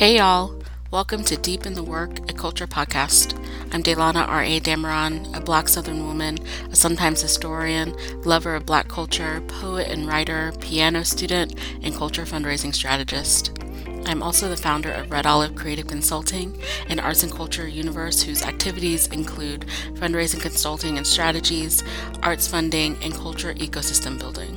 Hey y'all, welcome to Deep in the Work, a culture podcast. I'm Delana R.A. Dameron, a black Southern woman, a sometimes historian, lover of black culture, poet and writer, piano student, and culture fundraising strategist. I'm also the founder of Red Olive Creative Consulting, an arts and culture universe whose activities include fundraising consulting and strategies, arts funding, and culture ecosystem building.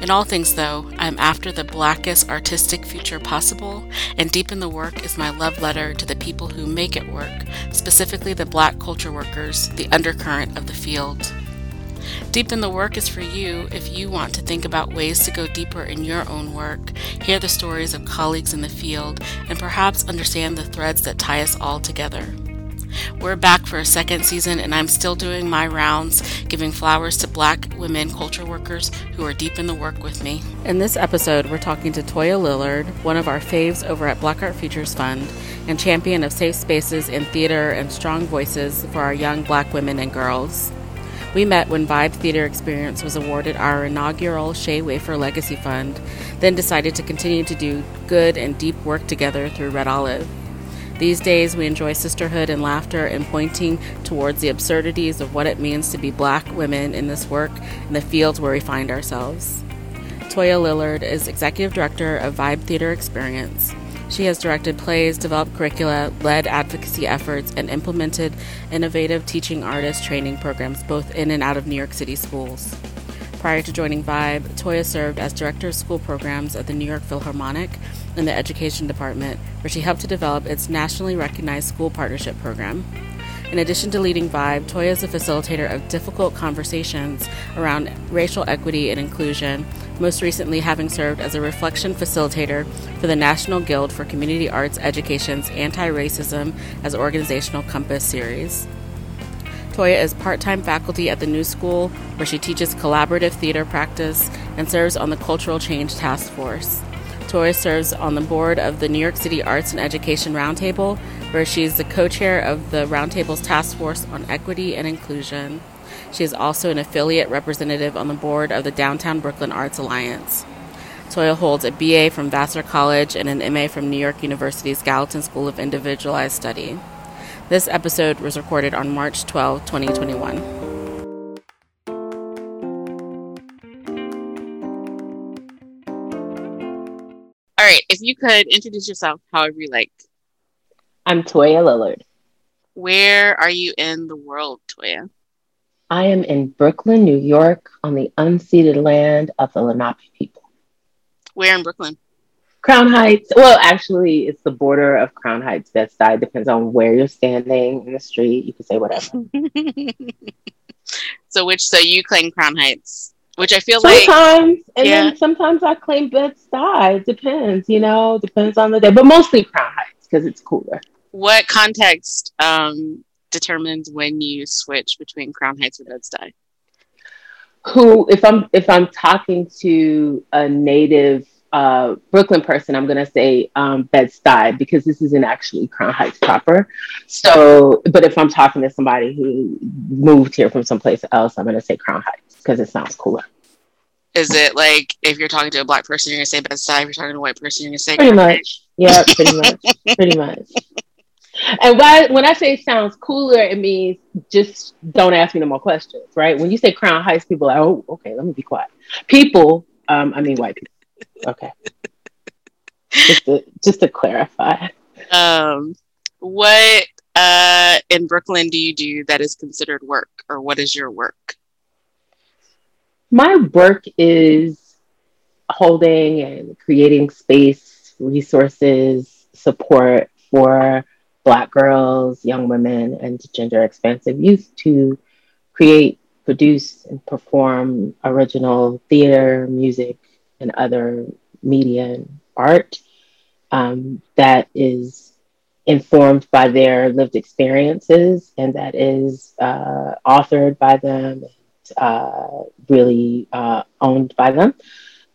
In all things, though, I am after the blackest artistic future possible, and Deep in the Work is my love letter to the people who make it work, specifically the black culture workers, the undercurrent of the field. Deep in the Work is for you if you want to think about ways to go deeper in your own work, hear the stories of colleagues in the field, and perhaps understand the threads that tie us all together. We're back for a second season, and I'm still doing my rounds, giving flowers to black women culture workers who are deep in the work with me. In this episode, we're talking to Toya Lillard, one of our faves over at Black Art Futures Fund, and champion of safe spaces in theater and strong voices for our young black women and girls. We met when Vibe Theater Experience was awarded our inaugural Shea Wafer Legacy Fund, then decided to continue to do good and deep work together through Red Olive. These days, we enjoy sisterhood and laughter and pointing towards the absurdities of what it means to be black women in this work in the fields where we find ourselves. Toya Lillard is executive director of Vibe Theater Experience. She has directed plays, developed curricula, led advocacy efforts, and implemented innovative teaching artist training programs both in and out of New York City schools. Prior to joining Vibe, Toya served as director of school programs at the New York Philharmonic in the education department, where she helped to develop its nationally recognized school partnership program. In addition to leading Vibe, Toya is a facilitator of difficult conversations around racial equity and inclusion, most recently having served as a reflection facilitator for the National Guild for Community Arts Education's Anti Racism as Organizational Compass series. Toya is part time faculty at the New School, where she teaches collaborative theater practice and serves on the Cultural Change Task Force. Toya serves on the board of the New York City Arts and Education Roundtable, where she is the co chair of the Roundtable's Task Force on Equity and Inclusion. She is also an affiliate representative on the board of the Downtown Brooklyn Arts Alliance. Toya holds a BA from Vassar College and an MA from New York University's Gallatin School of Individualized Study. This episode was recorded on March 12, 2021. All right, if you could introduce yourself however you like. I'm Toya Lillard. Where are you in the world, Toya? I am in Brooklyn, New York, on the unceded land of the Lenape people. Where in Brooklyn? Crown Heights. Well, actually, it's the border of Crown Heights, Bed Stuy. Depends on where you're standing in the street. You can say whatever. so, which, so you claim Crown Heights? which I feel sometimes, like sometimes, and yeah. then sometimes I claim Bed Stuy. Depends, you know, depends on the day, but mostly Crown Heights because it's cooler. What context um, determines when you switch between Crown Heights and Bed Stuy? Who, if I'm if I'm talking to a native uh, Brooklyn person, I'm gonna say um, Bed Stuy because this isn't actually Crown Heights proper. So, but if I'm talking to somebody who moved here from someplace else, I'm gonna say Crown Heights because it sounds cooler. Is it like if you're talking to a black person, you're gonna say Bed Stuy. If you're talking to a white person, you're gonna say pretty much. Yeah, pretty much. pretty much. And why, when I say it sounds cooler, it means just don't ask me no more questions, right? When you say Crown Heights, people are like, oh, okay, let me be quiet. People, um, I mean white people. Okay. just to just to clarify. Um, what uh in Brooklyn do you do that is considered work, or what is your work? my work is holding and creating space, resources, support for Black girls, young women, and gender expansive youth to create, produce, and perform original theater, music, and other media and art um, that is informed by their lived experiences and that is uh, authored by them uh, really uh, owned by them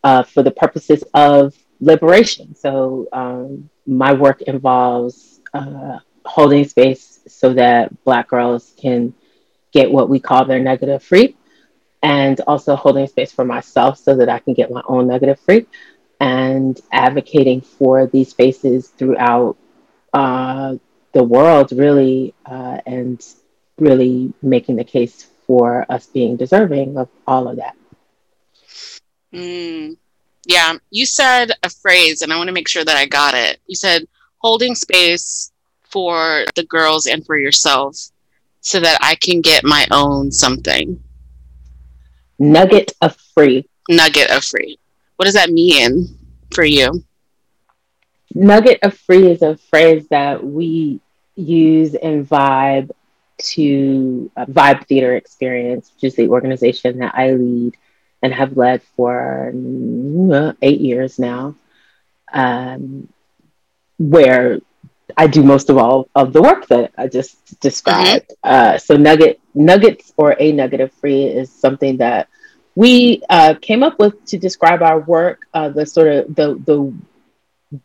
uh, for the purposes of liberation. So um, my work involves uh, holding space so that Black girls can get what we call their nugget of free, and also holding space for myself so that I can get my own nugget of free. and advocating for these spaces throughout uh, the world, really, uh, and really making the case for us being deserving of all of that. Mm. Yeah, you said a phrase, and I want to make sure that I got it. You said holding space for the girls and for yourself so that I can get my own something. Nugget of free. Nugget of free. What does that mean for you? Nugget of free is a phrase that we use in Vibe to uh, Vibe Theater Experience, which is the organization that I lead and have led for uh, eight years now, um, where I do most of all of the work that I just described. Mm-hmm. Uh, so nugget nuggets or a nugget of free is something that we uh, came up with to describe our work. Uh, the sort of the the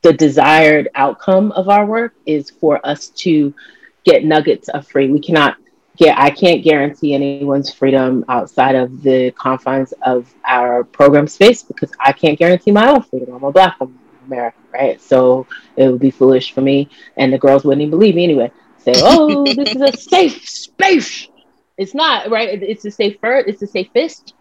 the desired outcome of our work is for us to get nuggets of free. We cannot get, I can't guarantee anyone's freedom outside of the confines of our program space because I can't guarantee my own freedom. I'm a black woman America, right? So it would be foolish for me, and the girls wouldn't even believe me anyway. Say, oh, this is a safe space. It's not, right? It's a safer, it's the safest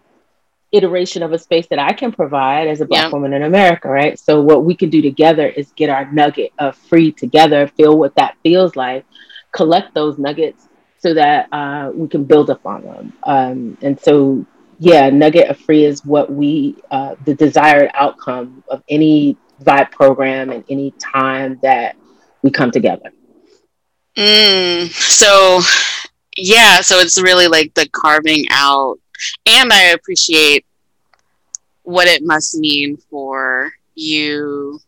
iteration of a space that I can provide as a black yeah. woman in America, right? So what we can do together is get our nugget of free together, feel what that feels like, collect those nuggets so that uh, we can build up on them. Um, and so, yeah, nugget of free is what we, uh, the desired outcome of any vibe program and any time that we come together. Mm, so, yeah, so it's really like the carving out and I appreciate what it must mean for you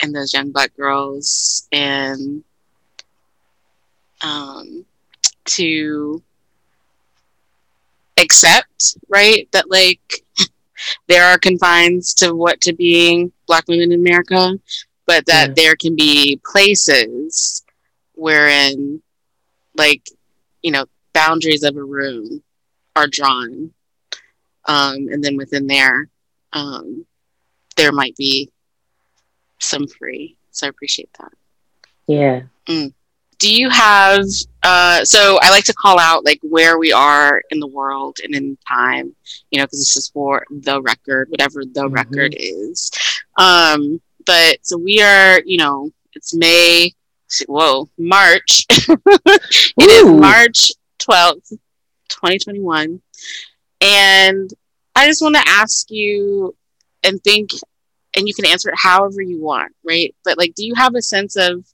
and those young black girls and um, to accept right that like there are confines to what to being black women in america but that yeah. there can be places wherein like you know boundaries of a room are drawn. Um, and then within there, um, there might be some free. So I appreciate that. Yeah. Mm. Do you have, uh, so I like to call out like where we are in the world and in time, you know, because this is for the record, whatever the mm-hmm. record is. Um, but so we are, you know, it's May, whoa, March. it is March 12th, 2021. And I just want to ask you and think, and you can answer it however you want, right? But like, do you have a sense of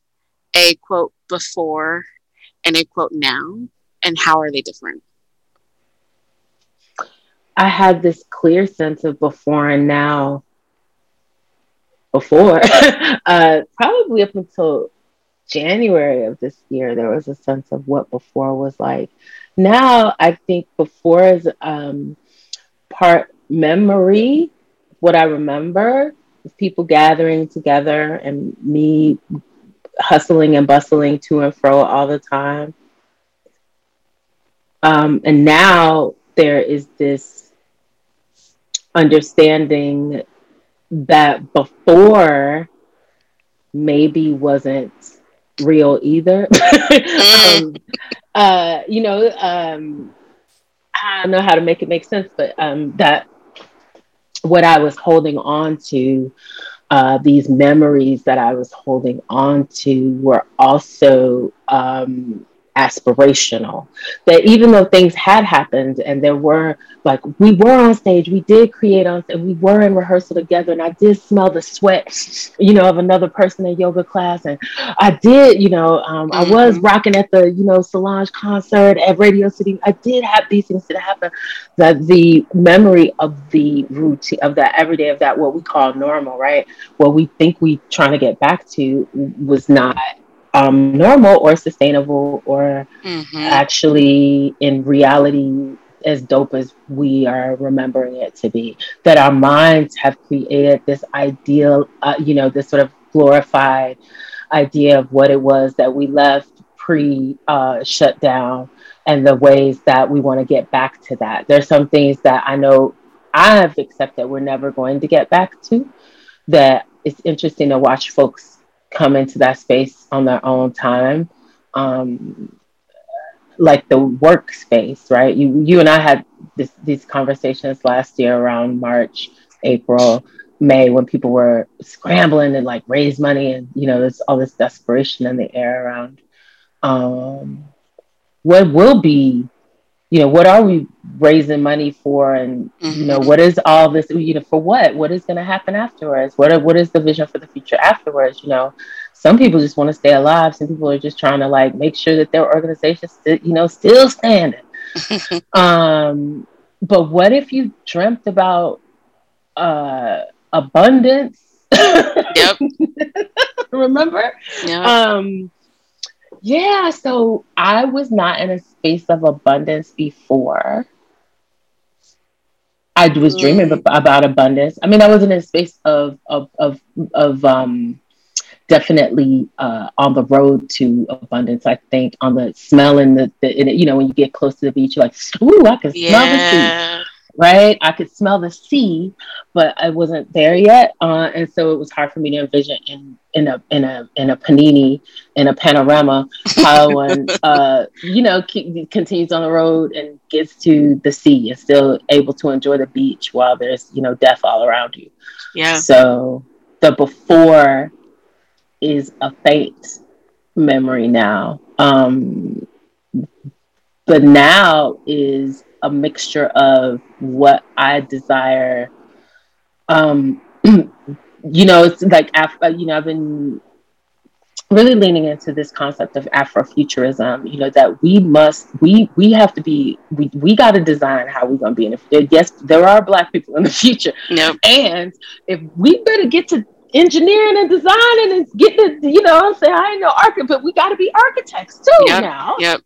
a quote before and a quote now? And how are they different? I had this clear sense of before and now before, uh, probably up until January of this year, there was a sense of what before was like now I think before is um, part memory, what I remember is people gathering together and me hustling and bustling to and fro all the time. Um, and now there is this understanding that before maybe wasn't real either. Um, uh, you know, um, I don't know how to make it make sense, but um, that what I was holding on to, uh, these memories that I was holding on to were also um, aspirational. That even though things had happened and there were like we were on stage, we did create on and we were in rehearsal together, and I did smell the sweat, you know, of another person in yoga class, and I did, you know, um. I was mm-hmm. rocking at the you know Solange concert at Radio City. I did have these things that happen. That the memory of the routine of that everyday of that what we call normal, right? What we think we trying to get back to was not um, normal or sustainable or mm-hmm. actually in reality as dope as we are remembering it to be. That our minds have created this ideal, uh, you know, this sort of glorified idea of what it was that we left pre uh, shutdown and the ways that we want to get back to that. There's some things that I know I have accepted we're never going to get back to. that it's interesting to watch folks come into that space on their own time. Um, like the workspace, right? You you and I had this, these conversations last year around March, April, May, when people were scrambling and like raise money, and you know, there's all this desperation in the air around um, what will be you know what are we raising money for? And mm-hmm. you know mm-hmm. what is all this you know for what? What is going to happen afterwards? What are, what is the vision for the future afterwards? You know some people just want to stay alive. Some people are just trying to like make sure that their organization st- you know still standing. Um but what if you dreamt about uh abundance? Yep. Remember? Yeah um yeah, so I was not in a space of abundance before. I was dreaming about abundance. I mean, I was in a space of of of, of um, definitely uh, on the road to abundance. I think on the smelling the, the you know when you get close to the beach, you're like, ooh, I can smell the sea right? I could smell the sea, but I wasn't there yet, uh, and so it was hard for me to envision in in a in a in a panini in a panorama how one uh, you know keep, continues on the road and gets to the sea and still able to enjoy the beach while there's you know death all around you. Yeah. So the before is a faint memory now. Um, but now is a mixture of what I desire. Um, you know, it's like Af- uh, you know, I've been really leaning into this concept of Afrofuturism. You know, that we must, we we have to be, we we got to design how we're going to be in the future. Yes, there are Black people in the future, yep. and if we better get to engineering and designing and getting, you know, I'm saying I ain't no architect, but we got to be architects too yep. now. Yep.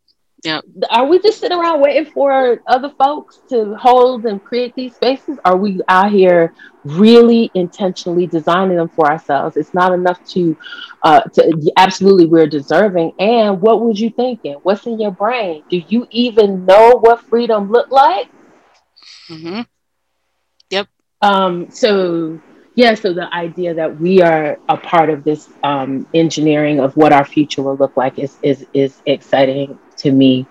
Yeah. Are we just sitting around waiting for other folks to hold and create these spaces? Are we out here really intentionally designing them for ourselves? It's not enough to, uh, to absolutely we're deserving. And what was you thinking? What's in your brain? Do you even know what freedom looked like? Mm-hmm. Yep. Um, so yeah, so the idea that we are a part of this um, engineering of what our future will look like is is is exciting to me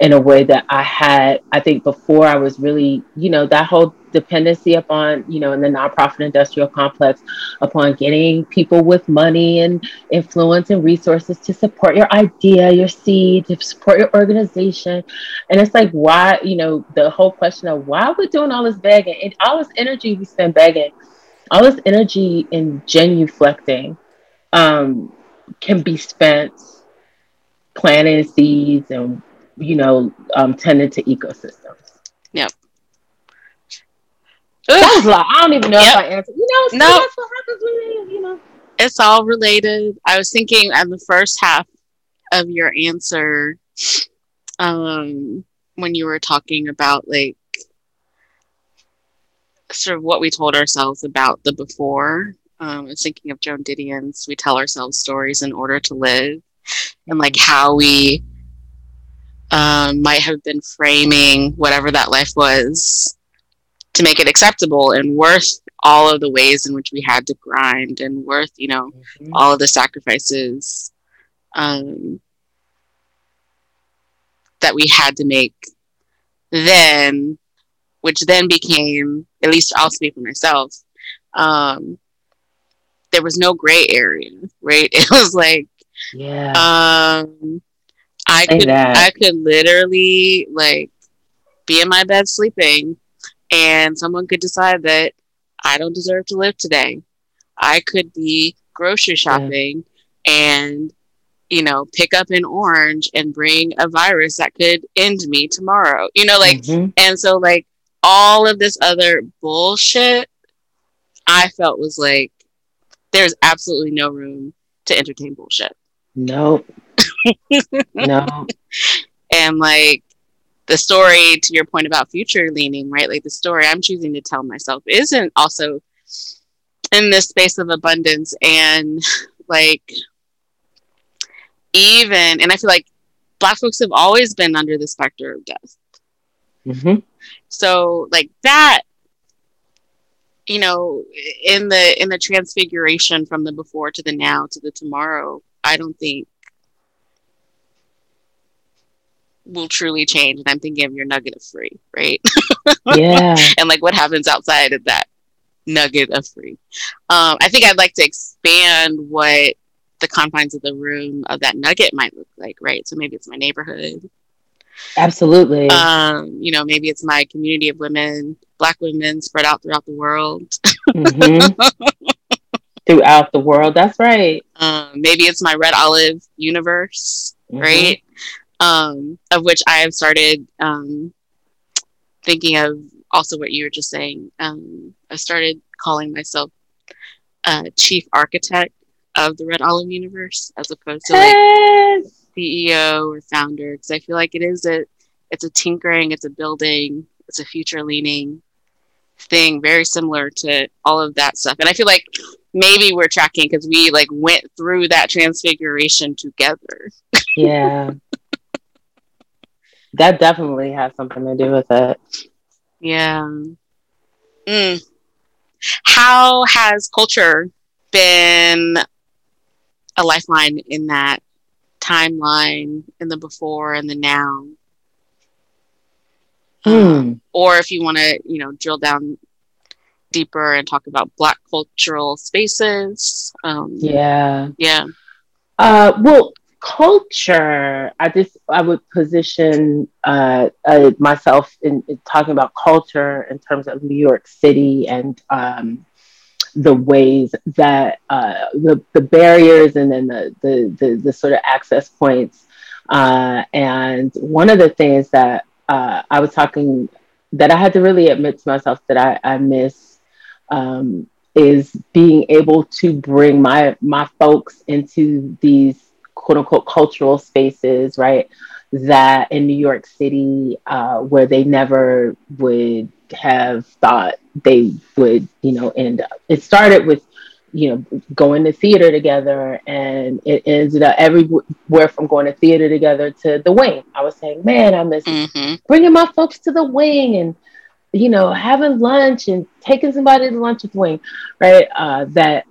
in a way that I had, I think before I was really, you know, that whole dependency upon, you know, in the nonprofit industrial complex upon getting people with money and influence and resources to support your idea, your seed, to support your organization. And it's like, why, you know, the whole question of why are we doing all this begging and all this energy we spend begging, all this energy in genuflecting um, can be spent planting seeds and you know um, tending to ecosystems. Yep. That was a lot. I don't even know yep. if I answered. You know, no. that's what happens when you know. It's all related. I was thinking on the first half of your answer, um, when you were talking about like sort of what we told ourselves about the before. Um, I was thinking of Joan Didion's "We tell ourselves stories in order to live," and like how we um, might have been framing whatever that life was to make it acceptable and worth all of the ways in which we had to grind and worth you know mm-hmm. all of the sacrifices um, that we had to make then which then became at least i'll speak for myself um, there was no gray area right it was like yeah. Um, I Say could that. I could literally like be in my bed sleeping, and someone could decide that I don't deserve to live today. I could be grocery shopping yeah. and you know pick up an orange and bring a virus that could end me tomorrow. You know, like mm-hmm. and so like all of this other bullshit, I felt was like there's absolutely no room to entertain bullshit. Nope. no. And like the story to your point about future leaning, right? Like the story I'm choosing to tell myself isn't also in this space of abundance and like even and I feel like black folks have always been under the specter of death. Mm-hmm. So like that you know, in the in the transfiguration from the before to the now to the tomorrow, I don't think will truly change. And I'm thinking of your nugget of free, right? Yeah. and like what happens outside of that nugget of free. Um, I think I'd like to expand what the confines of the room of that nugget might look like, right? So maybe it's my neighborhood. Absolutely. Um, you know, maybe it's my community of women, black women spread out throughout the world. mm-hmm. throughout the world. That's right. Um, maybe it's my red olive universe, mm-hmm. right? Um, of which I have started um, thinking of also what you were just saying. Um, I started calling myself uh, chief architect of the Red Olive universe as opposed to like CEO or founder because I feel like it is a it's a tinkering, it's a building, it's a future leaning thing, very similar to all of that stuff. And I feel like maybe we're tracking because we like went through that transfiguration together. Yeah. that definitely has something to do with it. Yeah. Mm. How has culture been a lifeline in that timeline, in the before and the now? Mm. or if you want to, you know, drill down deeper and talk about Black cultural spaces. Um, yeah. Yeah. Uh, well, culture i just i would position uh, uh, myself in, in, talking about culture in terms of new york city and um, the ways that uh, the, the barriers and then the, the, the, the sort of access points uh, and one of the things that uh, i was talking that i had to really admit to myself that i, I miss um, is being able to bring my my folks into these quote unquote cultural spaces, right? That in New York City, uh, where they never would have thought they would, you know, end up. It started with, you know, going to theater together, and it ended up everywhere from going to theater together to the wing. I was saying, man, I miss mm-hmm. bringing my folks to the wing and you know, having lunch and taking somebody to lunch with Wing, right? Uh, that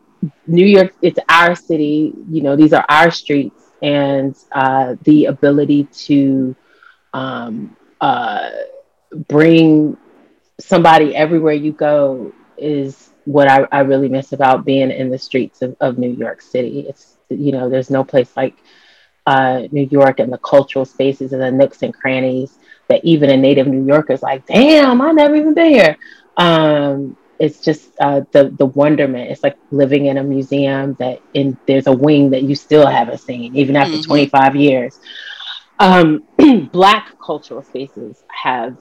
New York, it's our city, you know, these are our streets and uh, the ability to um, uh, bring somebody everywhere you go is what I, I, really miss about being in the streets of, of, New York City. It's, you know, there's no place like uh, New York and the cultural spaces and the nooks and crannies that even a native New Yorker is like, damn, I've never even been here. Um, it's just uh, the the wonderment. It's like living in a museum that in there's a wing that you still haven't seen even after mm-hmm. 25 years. Um, black cultural spaces have.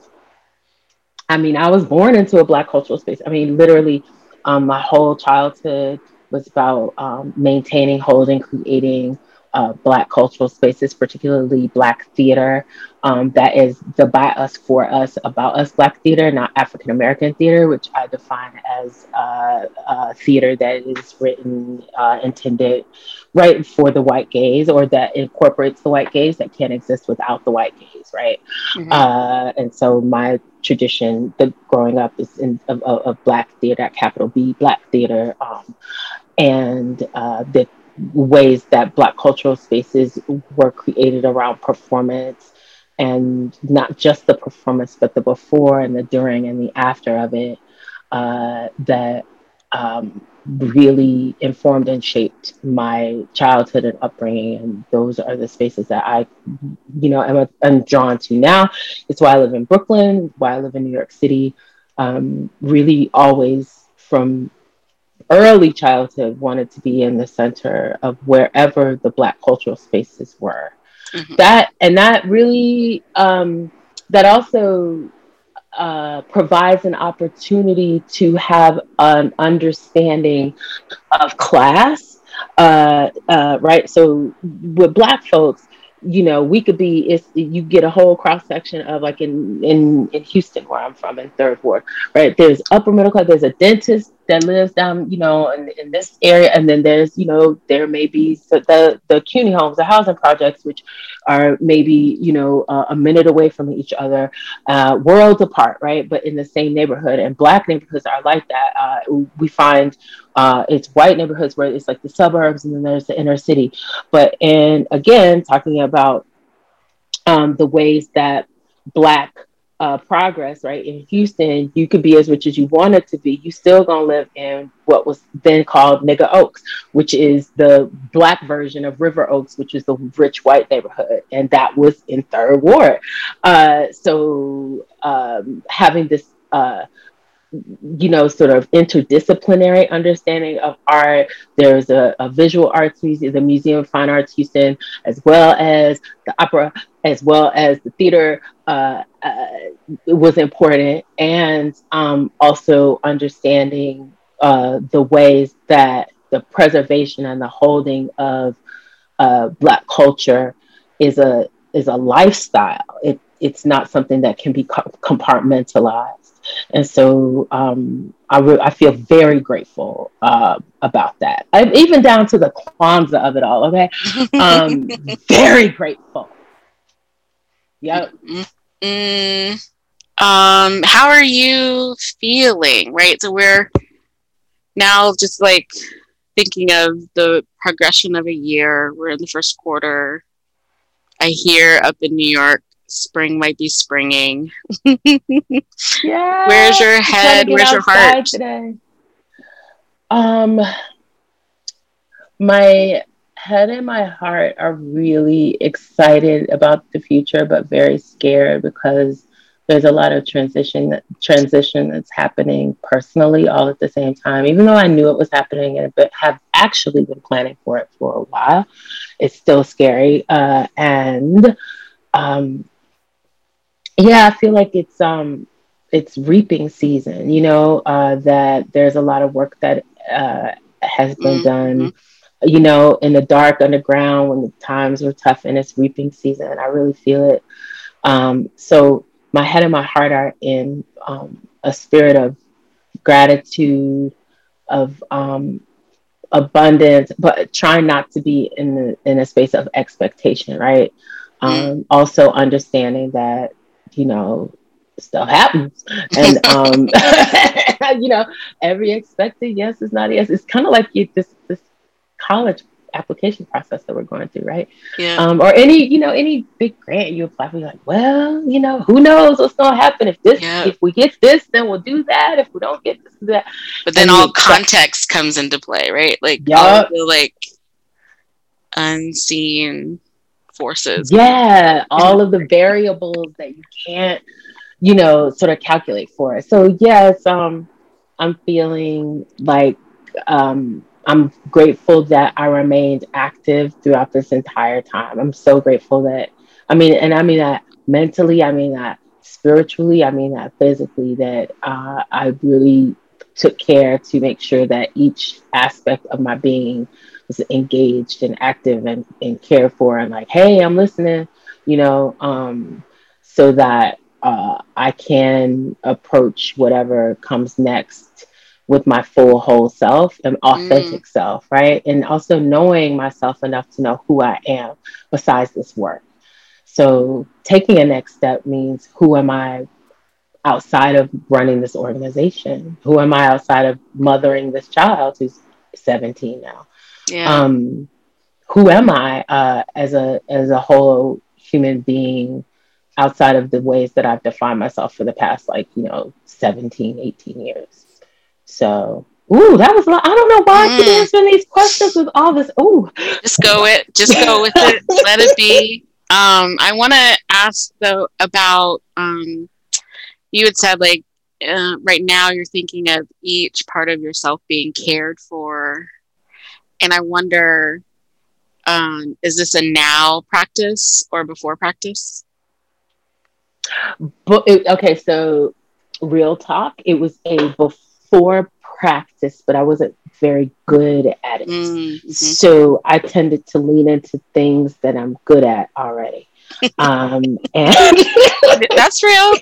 I mean, I was born into a black cultural space. I mean, literally, um, my whole childhood was about um, maintaining, holding, creating uh, Black cultural spaces, particularly Black theater, um, that is the by us, for us, about us Black theater, not African American theater, which I define as uh, uh, theater that is written, uh, intended right for the white gaze or that incorporates the white gaze that can't exist without the white gaze, right? Mm-hmm. Uh, and so my tradition, the growing up is in of, of Black theater, capital B, Black theater. Um, and uh, the ways that Black cultural spaces were created around performance and not just the performance, but the before and the during and the after of it uh, that um, really informed and shaped my childhood and upbringing. And those are the spaces that I, you know, am, am drawn to now. It's why I live in Brooklyn, why I live in New York City. Um, really, always from early childhood wanted to be in the center of wherever the black cultural spaces were mm-hmm. that and that really um, that also uh, provides an opportunity to have an understanding of class uh, uh, right so with black folks you know, we could be if you get a whole cross section of like in in in Houston where I'm from in Third Ward, right? There's upper middle class. There's a dentist that lives down, you know, in, in this area, and then there's, you know, there may be the the Cuney Homes, the housing projects, which are maybe, you know, uh, a minute away from each other, uh, worlds apart, right? But in the same neighborhood, and Black neighborhoods are like that. Uh, we find uh, it's white neighborhoods where it's like the suburbs, and then there's the inner city. But and again, talking about um, the ways that Black uh, progress, right? In Houston, you could be as rich as you wanted to be. You still gonna live in what was then called Nigger Oaks, which is the black version of River Oaks, which is the rich white neighborhood, and that was in Third Ward. Uh, so um, having this uh, you know, sort of interdisciplinary understanding of art. There's a, a, visual arts museum, the Museum of Fine Arts Houston, as well as the opera, as well as the theater uh, uh, was important. And um, also understanding uh, the ways that the preservation and the holding of uh, Black culture is a is a lifestyle. It, it's not something that can be compartmentalized. And so um, I, re- I feel very grateful uh, about that. I'm even down to the Kwanzaa of it all. Okay, um, very grateful. Yep. Mm, um, how are you feeling? Right. So we're now just like thinking of the progression of a year. We're in the first quarter. I hear up in New York spring might be springing. yeah. Where's your head? Where's your heart? Today. Um, my head and my heart are really excited about the future, but very scared because there's a lot of transition transition that's happening personally all at the same time. Even though I knew it was happening, and but have actually been planning for it for a while, it's still scary. Uh, and um, yeah, I feel like it's um it's reaping season, you know, uh, that there's a lot of work that uh, has been mm-hmm. done, you know, in the dark underground when the times were tough and it's reaping season. I really feel it. Um, so my head and my heart are in um, a spirit of gratitude, of um, abundance, but trying not to be in the in a space of expectation, right? Um, also understanding that you know, stuff happens. And, um, you know, every expected yes is not a yes. It's kind of like you, this, this college application process that we're going through, right? Yeah. Um, or any, you know, any big grant you apply for, you're like, well, you know, who knows what's going to happen if this, yeah. if we get this, then we'll do that. If we don't get this, that. But then and all context comes into play, right? Like, yep. all the like unseen forces. Yeah, all of the variables that you can't, you know, sort of calculate for. So yes, um, I'm feeling like um, I'm grateful that I remained active throughout this entire time. I'm so grateful that I mean, and I mean that mentally, I mean that spiritually, I mean that physically, that uh, I really took care to make sure that each aspect of my being was engaged and active and, and cared for and like, hey, I'm listening, you know, um, so that uh, I can approach whatever comes next with my full whole self and authentic mm. self, right? And also knowing myself enough to know who I am besides this work. So taking a next step means who am I outside of running this organization? Who am I outside of mothering this child who's 17 now? Yeah. Um, who am I uh, as a as a whole human being outside of the ways that I've defined myself for the past like, you know, 17, 18 years. So Ooh, that was a lot. I don't know why mm. I keep mm. answering these questions with all this. Ooh. Just go with it. Just go with it. Let it be. Um, I want to ask though about um, you had said like uh, right now you're thinking of each part of yourself being cared for and I wonder, um, is this a now practice or before practice? But it, okay, so real talk, it was a before practice, but I wasn't very good at it. Mm-hmm. So I tended to lean into things that I'm good at already. um, and that's real.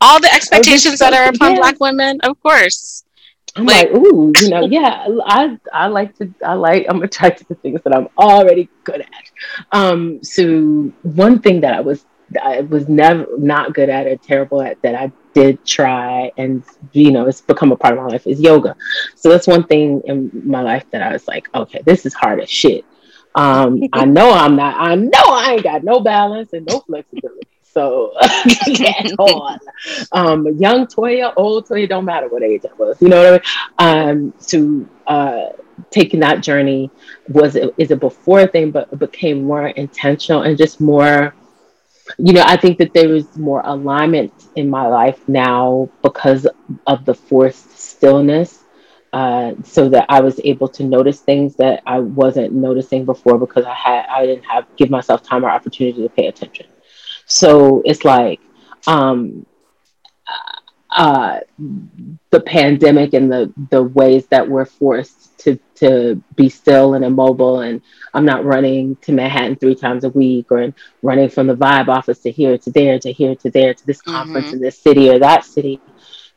All the expectations that are upon yeah. Black women, of course. I'm like, like, ooh, you know, yeah, I I like to I like I'm attracted to things that I'm already good at. Um, so one thing that I was I was never not good at or terrible at that I did try and you know it's become a part of my life is yoga. So that's one thing in my life that I was like, okay, this is hard as shit. Um, I know I'm not. I know I ain't got no balance and no flexibility. So at all. Um, young Toya, old Toya, don't matter what age I was. You know what I mean? Um, to uh, taking that journey was is a before thing, but became more intentional and just more. You know, I think that there is more alignment in my life now because of the forced stillness. Uh, so that I was able to notice things that I wasn't noticing before because I had I didn't have give myself time or opportunity to pay attention. So it's like um, uh, the pandemic and the the ways that we're forced to to be still and immobile and I'm not running to Manhattan three times a week or running from the vibe office to here to there to here to there to this conference mm-hmm. in this city or that city.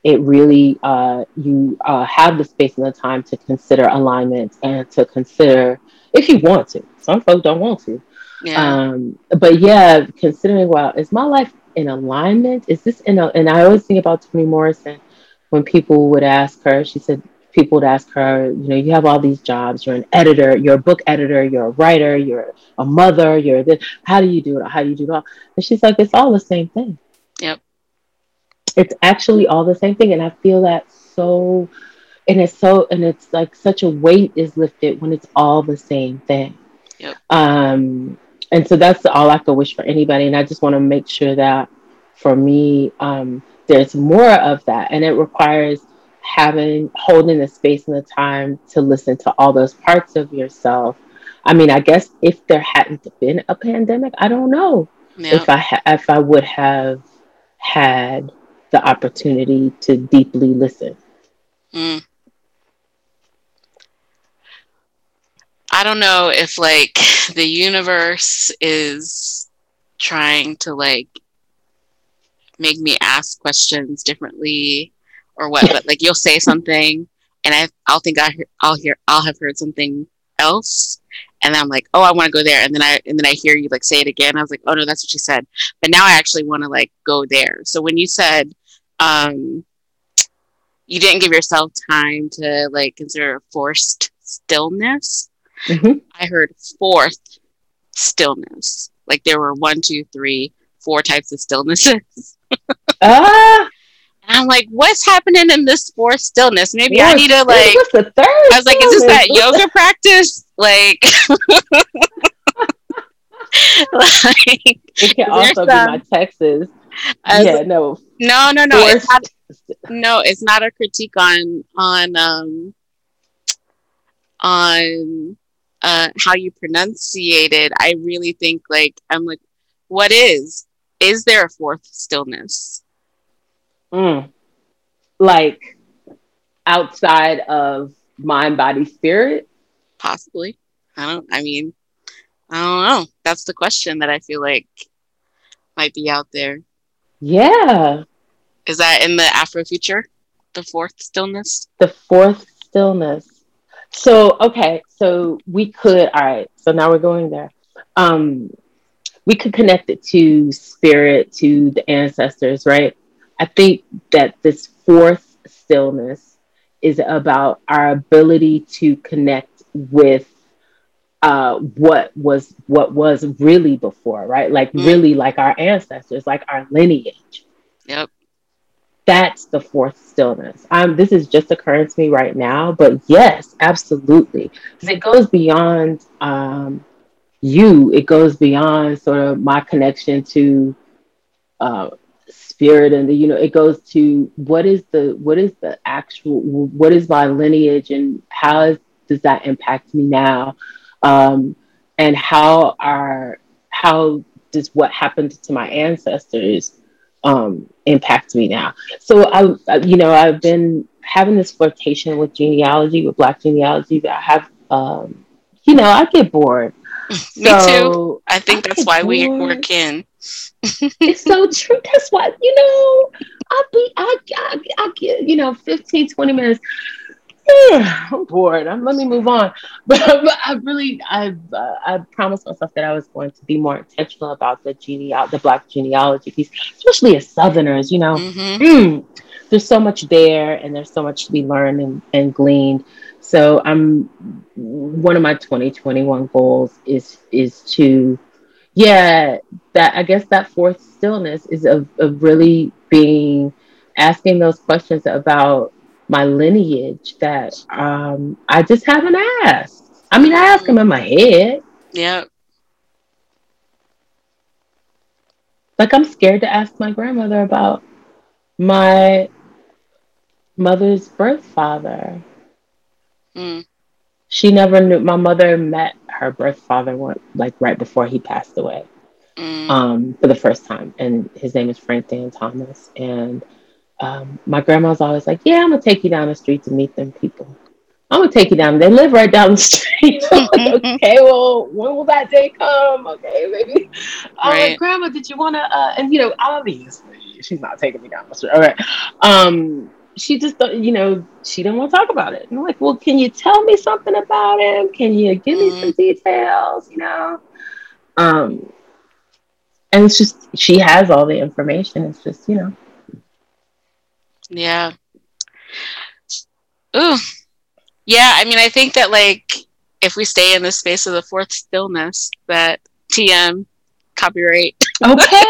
It really uh, you uh, have the space and the time to consider alignment and to consider if you want to. Some folks don't want to, yeah. Um, but yeah, considering well, is my life in alignment? Is this in a, and I always think about Toni Morrison when people would ask her, she said people would ask her, you know, you have all these jobs, you're an editor, you're a book editor, you're a writer, you're a mother, you're this, how do you do it? How do you do it all? And she's like, it's all the same thing. Yep. It's actually all the same thing. And I feel that so and it's so and it's like such a weight is lifted when it's all the same thing. Yep. Um and so that's all I could wish for anybody. And I just want to make sure that for me, um, there's more of that. And it requires having, holding the space and the time to listen to all those parts of yourself. I mean, I guess if there hadn't been a pandemic, I don't know yeah. if I ha- if I would have had the opportunity to deeply listen. Mm. I don't know if like the universe is trying to like make me ask questions differently or what but like you'll say something and I I'll think I I'll hear I'll have heard something else and then I'm like oh I want to go there. And then I and then I hear you like say it again. I was like oh no that's what you said. But now I actually want to like go there. So when you said um you didn't give yourself time to like consider forced stillness Mm-hmm. I heard fourth stillness. Like there were one, two, three, four types of stillnesses. ah. And I'm like, what's happening in this fourth stillness? Maybe yes. I need to like. What's the third? I was like, is this that yoga practice? Like. like it can also be my Texas. yeah, no. No, no, no. It's not, no, it's not a critique on on um on uh, how you pronunciate it, I really think like I'm like, what is? Is there a fourth stillness? Mm. Like outside of mind, body, spirit? Possibly. I don't. I mean, I don't know. That's the question that I feel like might be out there. Yeah. Is that in the Afrofuture? The fourth stillness? The fourth stillness. So okay, so we could all right. So now we're going there. Um, we could connect it to spirit, to the ancestors, right? I think that this fourth stillness is about our ability to connect with uh, what was what was really before, right? Like mm. really like our ancestors, like our lineage. Yep that's the fourth stillness. Um, this is just occurring to me right now, but yes, absolutely, because it goes beyond um, you. It goes beyond sort of my connection to uh, spirit, and the, you know, it goes to what is the what is the actual what is my lineage, and how is, does that impact me now, um, and how are how does what happened to my ancestors um, impacts me now. So I, you know, I've been having this flirtation with genealogy, with Black genealogy. That I have, um, you know, I get bored. me so too. I think I that's why we, we're kin. it's so true. That's why, you know, I'll be, I, I, I get, you know, 15, 20 minutes. I'm bored. I'm, let me move on. But, but I really, I uh, I promised myself that I was going to be more intentional about the genealogy, the Black genealogy piece, especially as Southerners. You know, mm-hmm. mm, there's so much there, and there's so much to be learned and, and gleaned. So I'm one of my 2021 goals is is to, yeah, that I guess that fourth stillness is of, of really being asking those questions about my lineage that um, I just haven't asked. I mean, I ask them in my head. Yeah. Like I'm scared to ask my grandmother about my mother's birth father. Mm. She never knew. My mother met her birth father one, like right before he passed away, mm. um, for the first time, and his name is Frank Dan Thomas, and um, my grandma's always like, "Yeah, I'm gonna take you down the street to meet them people. I'm gonna take you down. They live right down the street. like, okay, well, when will that day come? Okay, maybe. I'm right. like, Grandma, did you wanna? Uh, and you know, obviously, she's not taking me down the street. All right. Um, she just, you know, she didn't want to talk about it. And I'm like, well, can you tell me something about him? Can you give mm-hmm. me some details? You know. Um, and it's just she has all the information. It's just you know yeah. Ooh. Yeah, I mean, I think that like if we stay in the space of the fourth stillness, that TM copyright. Okay.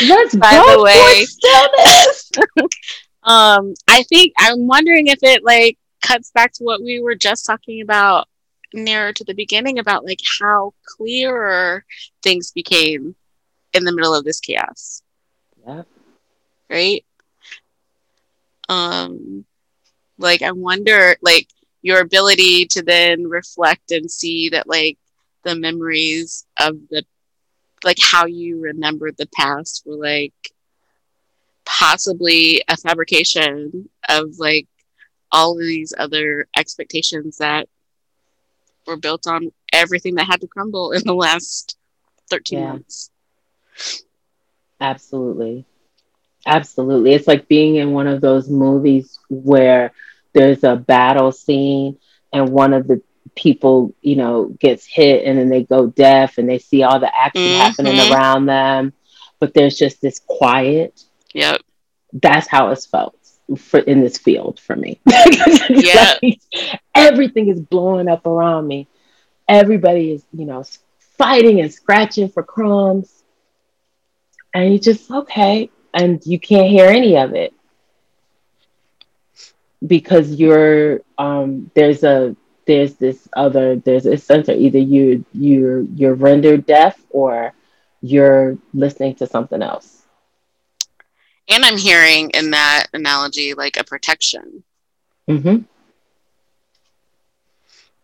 Let's By go the way, stillness. um, I think I'm wondering if it like cuts back to what we were just talking about nearer to the beginning about like how clearer things became in the middle of this chaos. Yeah right? Um, like I wonder, like your ability to then reflect and see that, like the memories of the, like how you remembered the past were like possibly a fabrication of like all of these other expectations that were built on everything that had to crumble in the last 13 yeah. months. Absolutely. Absolutely. It's like being in one of those movies where there's a battle scene and one of the people, you know, gets hit and then they go deaf and they see all the action mm-hmm. happening around them, but there's just this quiet. Yep. That's how it's felt for in this field for me. yeah. Like, everything is blowing up around me. Everybody is, you know, fighting and scratching for crumbs. And you just, okay, and you can't hear any of it. Because you're um, there's a there's this other there's a center either you you're you're rendered deaf or you're listening to something else. And i'm hearing in that analogy like a protection. Mm-hmm.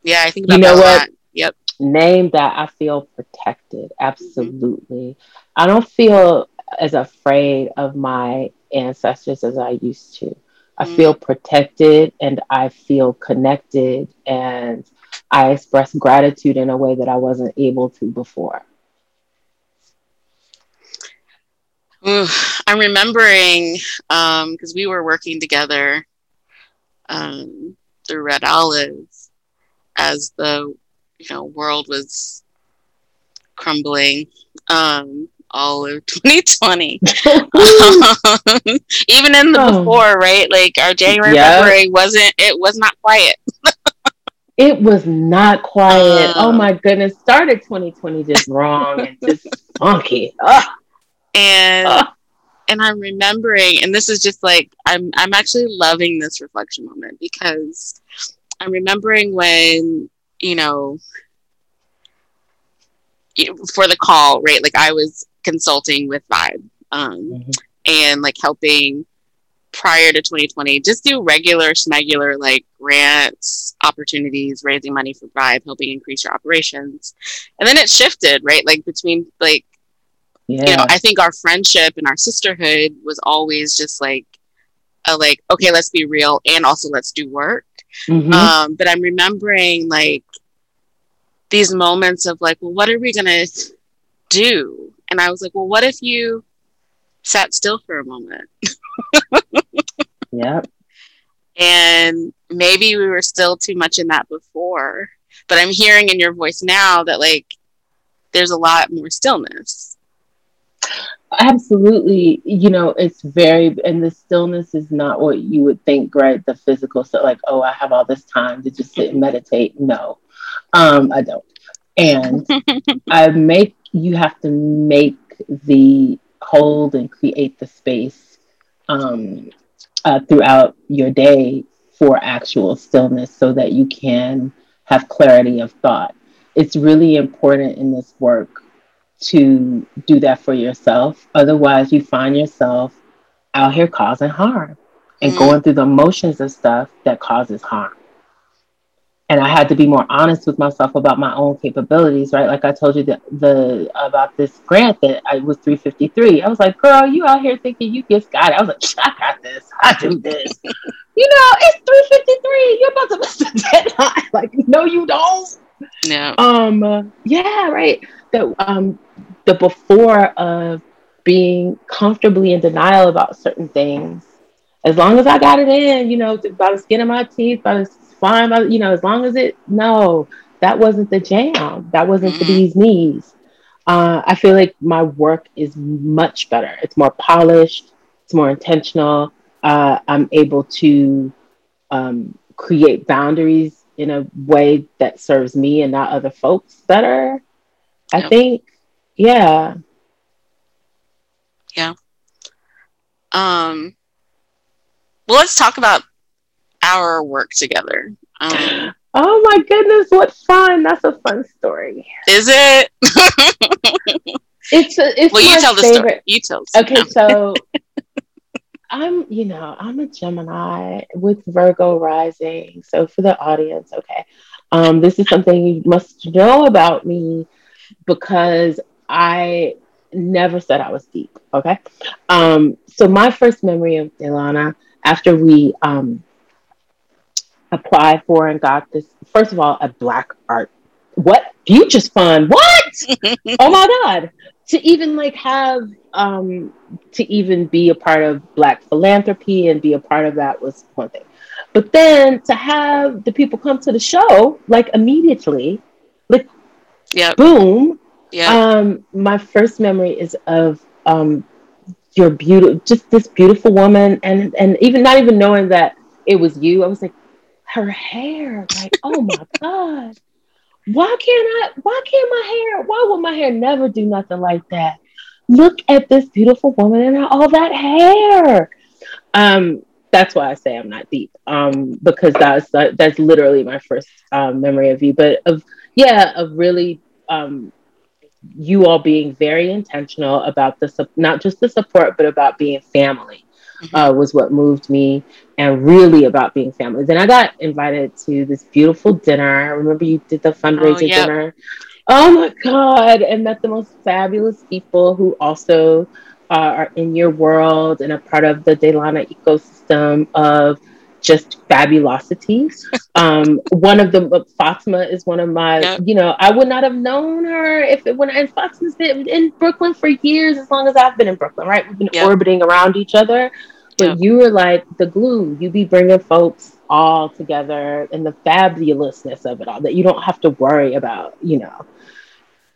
yeah i think you know what? Yep. Name that i feel protected. Absolutely. Mm-hmm. i don't feel as afraid of my ancestors as I used to. I mm. feel protected and I feel connected and I express gratitude in a way that I wasn't able to before. Ooh, I'm remembering because um, we were working together um, through Red Olives as the you know world was crumbling. Um, all of 2020. um, even in the oh. before, right? Like our January, yep. February wasn't, it was not quiet. it was not quiet. oh my goodness. Started 2020 just wrong and just funky. Ugh. And, Ugh. and I'm remembering, and this is just like, I'm, I'm actually loving this reflection moment because I'm remembering when, you know, for the call, right? Like I was consulting with Vibe um, mm-hmm. and like helping prior to 2020 just do regular schmegular like grants opportunities raising money for Vibe helping increase your operations and then it shifted right like between like yeah. you know i think our friendship and our sisterhood was always just like a like okay let's be real and also let's do work mm-hmm. um, but i'm remembering like these moments of like well what are we gonna do and I was like, well, what if you sat still for a moment? yeah. And maybe we were still too much in that before. But I'm hearing in your voice now that like there's a lot more stillness. Absolutely. You know, it's very, and the stillness is not what you would think, right? The physical, so like, oh, I have all this time to just sit and meditate. No, um, I don't. And I make, you have to make the hold and create the space um, uh, throughout your day for actual stillness so that you can have clarity of thought. It's really important in this work to do that for yourself. Otherwise, you find yourself out here causing harm and mm-hmm. going through the motions of stuff that causes harm. And I had to be more honest with myself about my own capabilities, right? Like I told you the, the about this grant that I was 353. I was like, girl, you out here thinking you just got it. I was like, I got this. I do this. you know, it's 353. You're about to miss the deadline. like, no, you don't. Yeah. Um. Uh, yeah. Right. The um, the before of being comfortably in denial about certain things. As long as I got it in, you know, by the skin of my teeth, by the fine, by, you know, as long as it. No, that wasn't the jam. That wasn't mm-hmm. for these knees. Uh, I feel like my work is much better. It's more polished. It's more intentional. Uh, I'm able to um, create boundaries in a way that serves me and not other folks better. I yep. think, yeah. Yeah. Um, well, let's talk about our work together. Um, oh my goodness, what fun! That's a fun story. Is it? it's a, it's well, you tell favorite. the story. You tell. Okay, so I'm, you know, I'm a Gemini with Virgo rising. So for the audience, okay, um, this is something you must know about me because I never said I was deep. Okay, um, so my first memory of Delana after we um, applied for and got this, first of all, a Black Art. What Futures Fund? What? oh my God! To even like have um, to even be a part of Black philanthropy and be a part of that was one thing. But then to have the people come to the show like immediately, like yeah, boom. Yeah. Um, my first memory is of um, your beautiful, just this beautiful woman, and and even not even knowing that it was you. I was like, her hair, like, oh my god, why can't I? Why can't my hair? Why would my hair never do nothing like that? look at this beautiful woman and all that hair. Um, that's why I say I'm not deep. Um, because that's that's literally my first um, memory of you. But of yeah, of really um, you all being very intentional about the not just the support, but about being family. Mm-hmm. Uh, was what moved me, and really about being family. Then I got invited to this beautiful dinner. I remember you did the fundraiser oh, yep. dinner Oh my God. And met the most fabulous people who also uh, are in your world and a part of the Delana ecosystem of just fabulosity. Um, one of them, Fatima is one of my, yep. you know, I would not have known her if it when and Fatima's been in Brooklyn for years, as long as I've been in Brooklyn, right? We've been yep. orbiting around each other. But yep. you were like the glue. You be bringing folks all together and the fabulousness of it all that you don't have to worry about, you know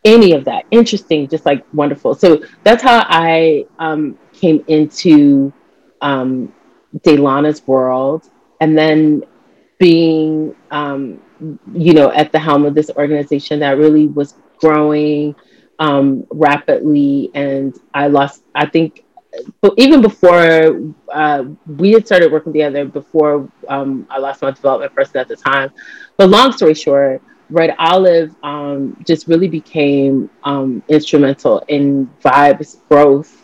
any of that. Interesting, just like wonderful. So that's how I um, came into um, Delana's world, and then being, um, you know, at the helm of this organization that really was growing um, rapidly, and I lost. I think, but even before uh, we had started working together, before um, I lost my development person at the time. But long story short Red Olive um, just really became um, instrumental in Vibe's growth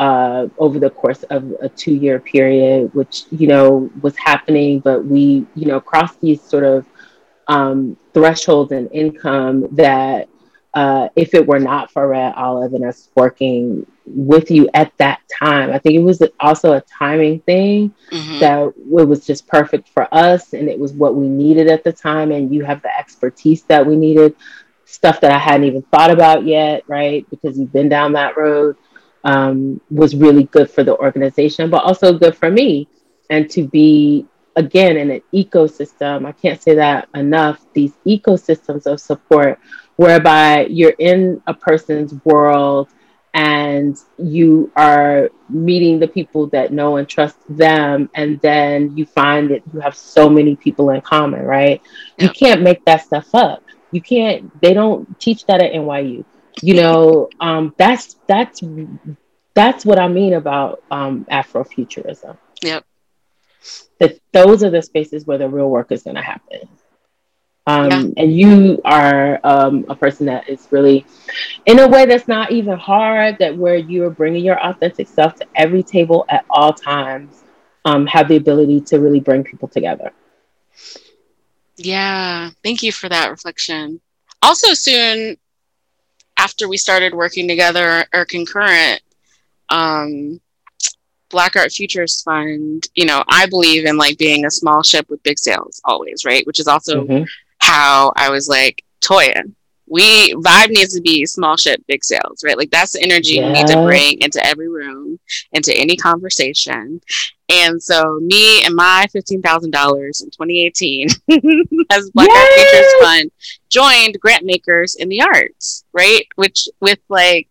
uh, over the course of a two year period, which, you know, was happening, but we, you know, crossed these sort of um, thresholds in income that uh, if it were not for Red Olive and us working with you at that time, I think it was also a timing thing mm-hmm. that it was just perfect for us and it was what we needed at the time. And you have the expertise that we needed, stuff that I hadn't even thought about yet, right? Because you've been down that road um, was really good for the organization, but also good for me. And to be again in an ecosystem i can't say that enough these ecosystems of support whereby you're in a person's world and you are meeting the people that know and trust them and then you find that you have so many people in common right yeah. you can't make that stuff up you can't they don't teach that at nyu you know um, that's that's that's what i mean about um, afrofuturism. Yep. That those are the spaces where the real work is going to happen. Um, yeah. and you are um, a person that is really in a way that's not even hard that where you're bringing your authentic self to every table at all times um, have the ability to really bring people together. Yeah. Thank you for that reflection. Also soon after we started working together or concurrent um, Black Art Futures Fund, you know, I believe in like being a small ship with big sails always, right? Which is also mm-hmm. how I was like, Toya, we vibe needs to be small ship, big sails, right? Like that's the energy yeah. you need to bring into every room, into any conversation. And so me and my fifteen thousand dollars in 2018 as Black Art Futures Fund joined grant makers in the arts, right? Which with like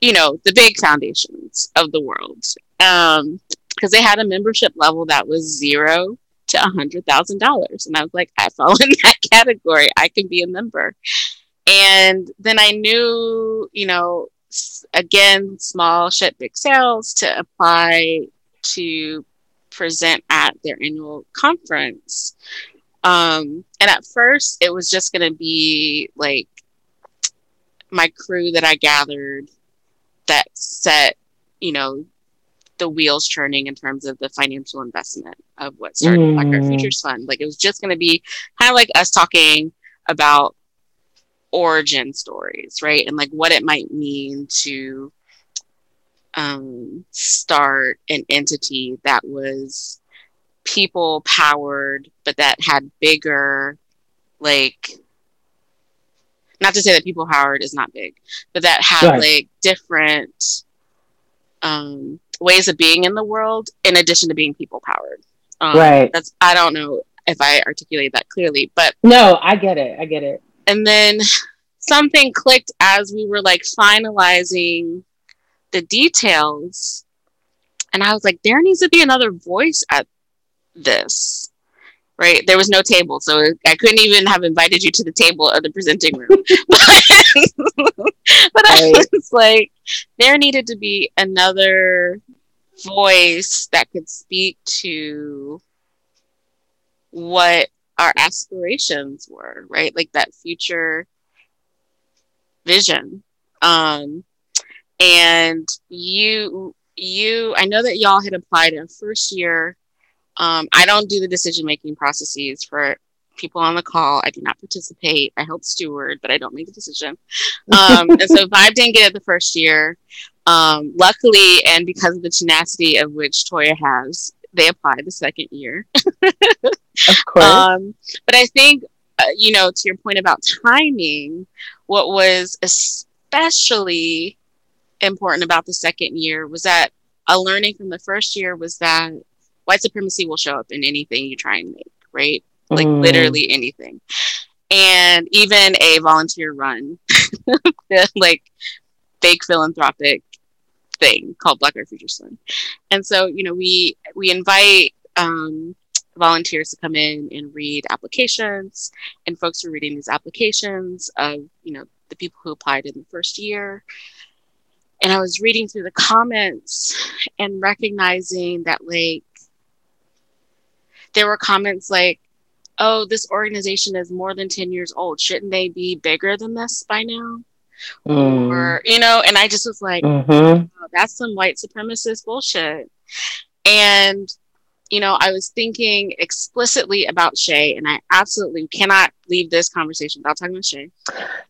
you know, the big foundations of the world. Um, because they had a membership level that was zero to a hundred thousand dollars. And I was like, I fall in that category. I can be a member. And then I knew, you know, again, small ship big sails to apply to present at their annual conference. Um, and at first, it was just going to be like my crew that I gathered that set, you know, the wheels churning in terms of the financial investment of what started mm. Black Art Futures Fund. Like it was just going to be kind of like us talking about origin stories, right? And like what it might mean to um, start an entity that was people powered, but that had bigger, like, not to say that people powered is not big, but that had right. like different um, ways of being in the world in addition to being people powered. Um, right. That's I don't know if I articulate that clearly, but no, I get it. I get it. And then something clicked as we were like finalizing the details, and I was like, there needs to be another voice at this right? There was no table, so I couldn't even have invited you to the table of the presenting room. but, I was like, there needed to be another voice that could speak to what our aspirations were, right? Like that future vision. Um, and you, you, I know that y'all had applied in first year um, I don't do the decision making processes for people on the call. I do not participate. I help steward, but I don't make the decision. Um, and so Vibe didn't get it the first year. Um, luckily, and because of the tenacity of which Toya has, they applied the second year. of course. Um, but I think, uh, you know, to your point about timing, what was especially important about the second year was that a learning from the first year was that white supremacy will show up in anything you try and make, right? Like mm. literally anything. And even a volunteer run, like fake philanthropic thing called Black Art Futures Fund. And so, you know, we we invite um, volunteers to come in and read applications, and folks are reading these applications of, you know, the people who applied in the first year. And I was reading through the comments and recognizing that, like, there were comments like, oh, this organization is more than 10 years old. Shouldn't they be bigger than this by now? Mm. Or, you know, and I just was like, mm-hmm. oh, that's some white supremacist bullshit. And, you know, I was thinking explicitly about Shay, and I absolutely cannot leave this conversation without talking about Shay.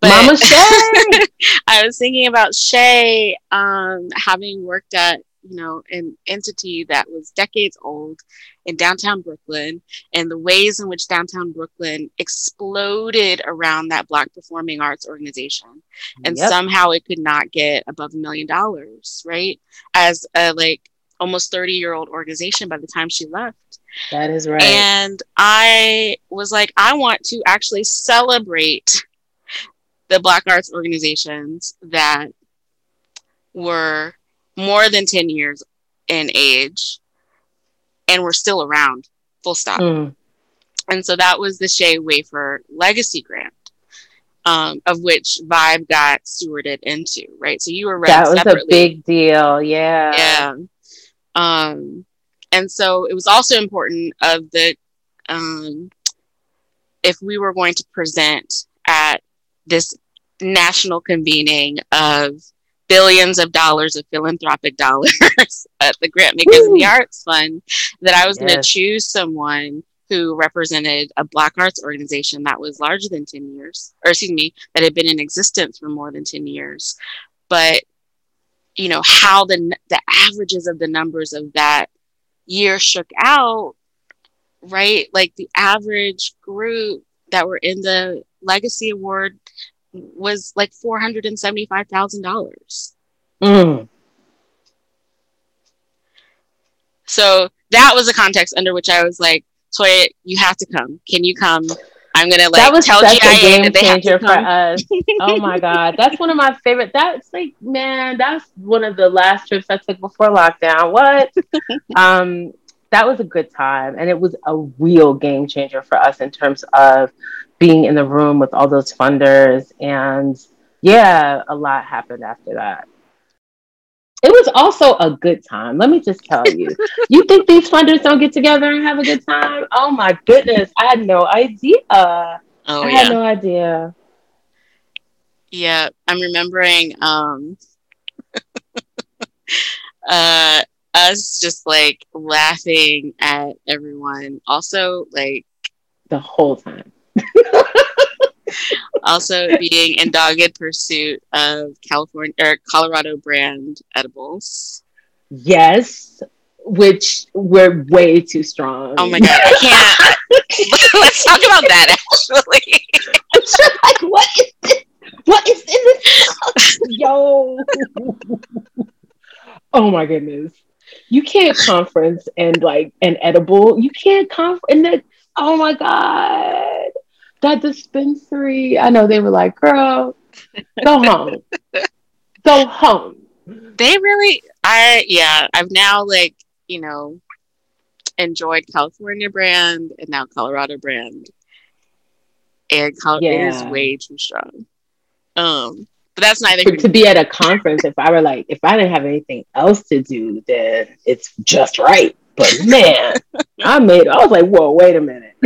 But Mama Shay! I was thinking about Shay um, having worked at you know, an entity that was decades old in downtown Brooklyn and the ways in which downtown Brooklyn exploded around that Black performing arts organization. And yep. somehow it could not get above a million dollars, right? As a like almost 30 year old organization by the time she left. That is right. And I was like, I want to actually celebrate the Black arts organizations that were more than 10 years in age and we're still around, full stop. Mm. And so that was the Shay Wafer Legacy Grant. Um, of which Vibe got stewarded into, right? So you were that was separately. a big deal, yeah, yeah. Um, and so it was also important of the um, if we were going to present at this national convening of billions of dollars of philanthropic dollars at the Grant Makers Woo! and the Arts Fund, that I was yes. going to choose someone who represented a Black arts organization that was larger than 10 years, or excuse me, that had been in existence for more than 10 years. But, you know, how the, the averages of the numbers of that year shook out, right? Like the average group that were in the Legacy Award was like four hundred and seventy five thousand dollars. Mm. So that was the context under which I was like, Toya, you have to come. Can you come? I'm gonna like that was tell such GIA a game changer for us. oh my god, that's one of my favorite. That's like man, that's one of the last trips I took before lockdown. What? um, that was a good time, and it was a real game changer for us in terms of being in the room with all those funders. And yeah, a lot happened after that. It was also a good time. Let me just tell you. you think these funders don't get together and have a good time? Oh my goodness. I had no idea. Oh, I yeah. had no idea. Yeah, I'm remembering um uh us just like laughing at everyone. Also like the whole time also being in dogged pursuit of California or Colorado brand edibles. Yes, which were way too strong. Oh my god, I can't. Let's talk about that actually. I'm just like, what is this? What is in this? Yo. oh my goodness. You can't conference and like an edible. You can't conference and then oh my god that dispensary. I know they were like, girl, go home. go home. They really, I, yeah, I've now like, you know, enjoyed California brand and now Colorado brand. And Col- yeah. it is way too strong. Um, but that's neither. For, to be at a conference, if I were like, if I didn't have anything else to do, then it's just right. But man, I made. I was like, whoa, wait a minute.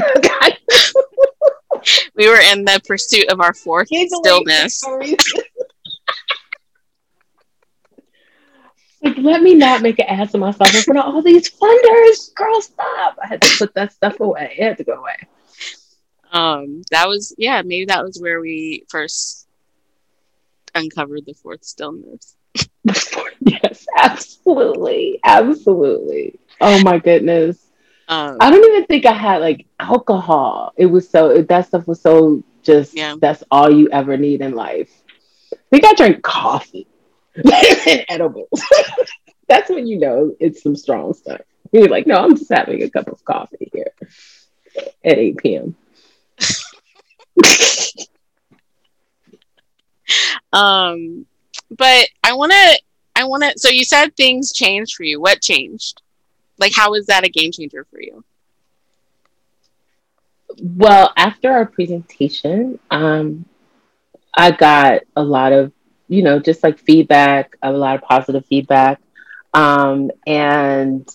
we were in the pursuit of our fourth stillness. like, let me not make an ass of myself in front of all these funders. Girl, stop. I had to put that stuff away. It had to go away. Um, that was yeah, maybe that was where we first uncovered the fourth stillness. yes, absolutely. Absolutely. Oh my goodness. Um, I don't even think I had like alcohol. It was so that stuff was so just yeah. that's all you ever need in life. I think I drank coffee and edibles. that's when you know it's some strong stuff. You're like, no, I'm just having a cup of coffee here at 8 p.m. um, but I want to, I want to. So you said things changed for you. What changed? Like, how is that a game changer for you? Well, after our presentation, um, I got a lot of, you know, just like feedback, a lot of positive feedback. Um, and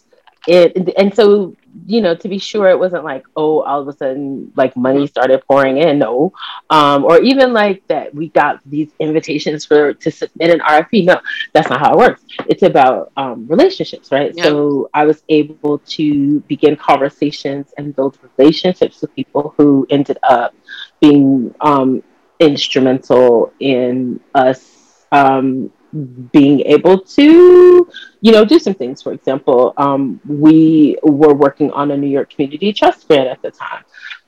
it, and so you know, to be sure it wasn't like, oh, all of a sudden like money started pouring in. No. Um, or even like that we got these invitations for to submit an RFP. No, that's not how it works. It's about um, relationships, right? Yep. So I was able to begin conversations and build relationships with people who ended up being um, instrumental in us um, being able to, you know, do some things. For example, um, we were working on a New York Community Trust grant at the time.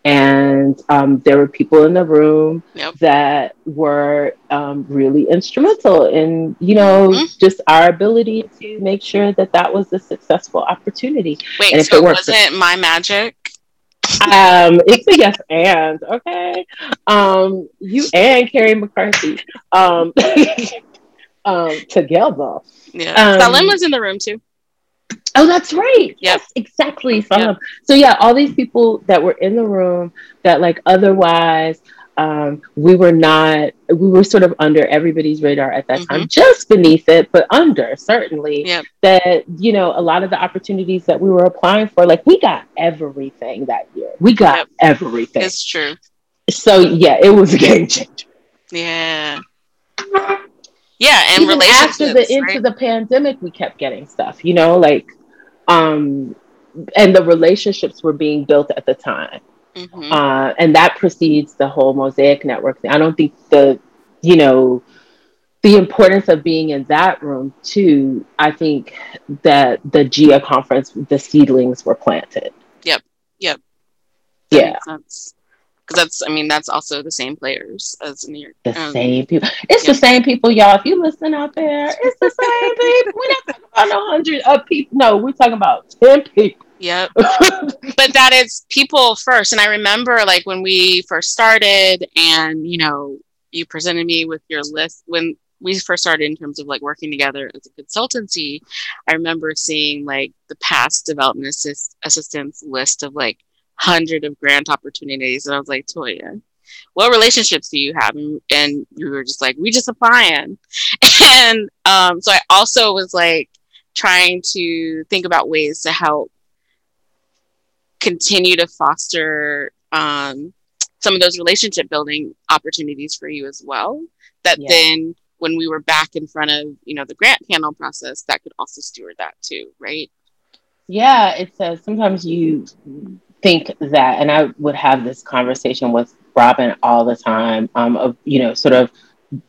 And um, there were people in the room yep. that were um, really instrumental in, you know, mm-hmm. just our ability to make sure that that was a successful opportunity. Wait, and so it wasn't my magic? um, it's a yes and okay. Um, you and Carrie McCarthy. Um, um, together. Yeah. Um, Salim was in the room too. Oh, that's right. Yep. Yes, exactly. Yep. So yeah, all these people that were in the room that like otherwise um, we were not we were sort of under everybody's radar at that mm-hmm. time just beneath it but under certainly yep. that you know a lot of the opportunities that we were applying for like we got everything that year we got yep. everything it's true so yeah it was a game changer yeah yeah and Even after the into right? the pandemic we kept getting stuff you know like um and the relationships were being built at the time. Mm-hmm. uh, and that precedes the whole mosaic network thing. I don't think the you know the importance of being in that room too i think that the gia conference the seedlings were planted. Yep yep. That yeah because that's I mean that's also the same players as New York. The um, same people. It's yeah. the same people, y'all. If you listen out there, it's the same people. We're not talking about a hundred of people. No, we're talking about ten people. Yep. but that is people first. And I remember like when we first started and you know, you presented me with your list when we first started in terms of like working together as a consultancy, I remember seeing like the past development assist- assistance list of like hundred of grant opportunities. And I was like, Toya, what relationships do you have? And, and you were just like, we just applying. And um, so I also was like trying to think about ways to help continue to foster um, some of those relationship building opportunities for you as well. That yeah. then when we were back in front of you know the grant panel process that could also steward that too right yeah it says sometimes you think that, and I would have this conversation with Robin all the time um, of, you know, sort of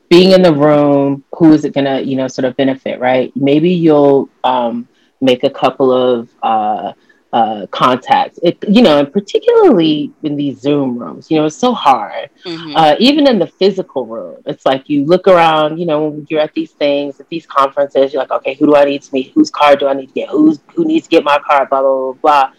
being in the room, who is it going to, you know, sort of benefit, right? Maybe you'll um, make a couple of uh, uh, contacts, it, you know, and particularly in these Zoom rooms, you know, it's so hard. Mm-hmm. Uh, even in the physical room, it's like you look around, you know, you're at these things, at these conferences, you're like, okay, who do I need to meet? Whose card do I need to get? Who's who needs to get my card? Blah blah blah blah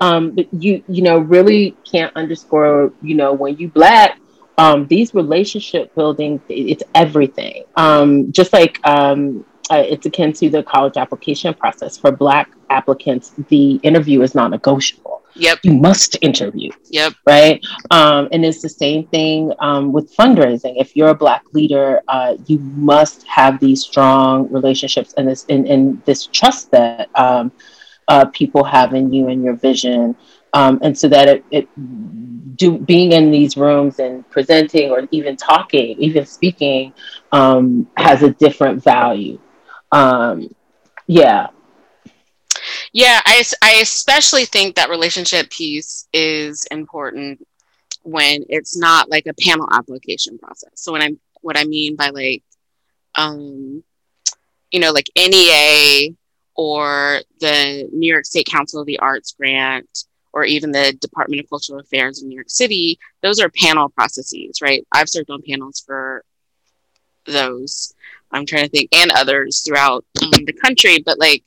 um, but you you know really can't underscore you know when you black um, these relationship building it's everything. Um, just like um, uh, it's akin to the college application process. For black applicants the interview is non-negotiable. Yep. You must interview. Yep. Right? Um, and it's the same thing um, with fundraising. If you're a black leader uh, you must have these strong relationships and this and, and this trust that um, uh, people have in you and your vision. Um, and so that it, it, do being in these rooms and presenting or even talking, even speaking, um, has a different value. Um, yeah. Yeah, I, I especially think that relationship piece is important when it's not like a panel application process. So when I'm what I mean by like um you know like NEA or the New York State Council of the Arts grant, or even the Department of Cultural Affairs in New York City, those are panel processes, right? I've served on panels for those. I'm trying to think, and others throughout the country, but like,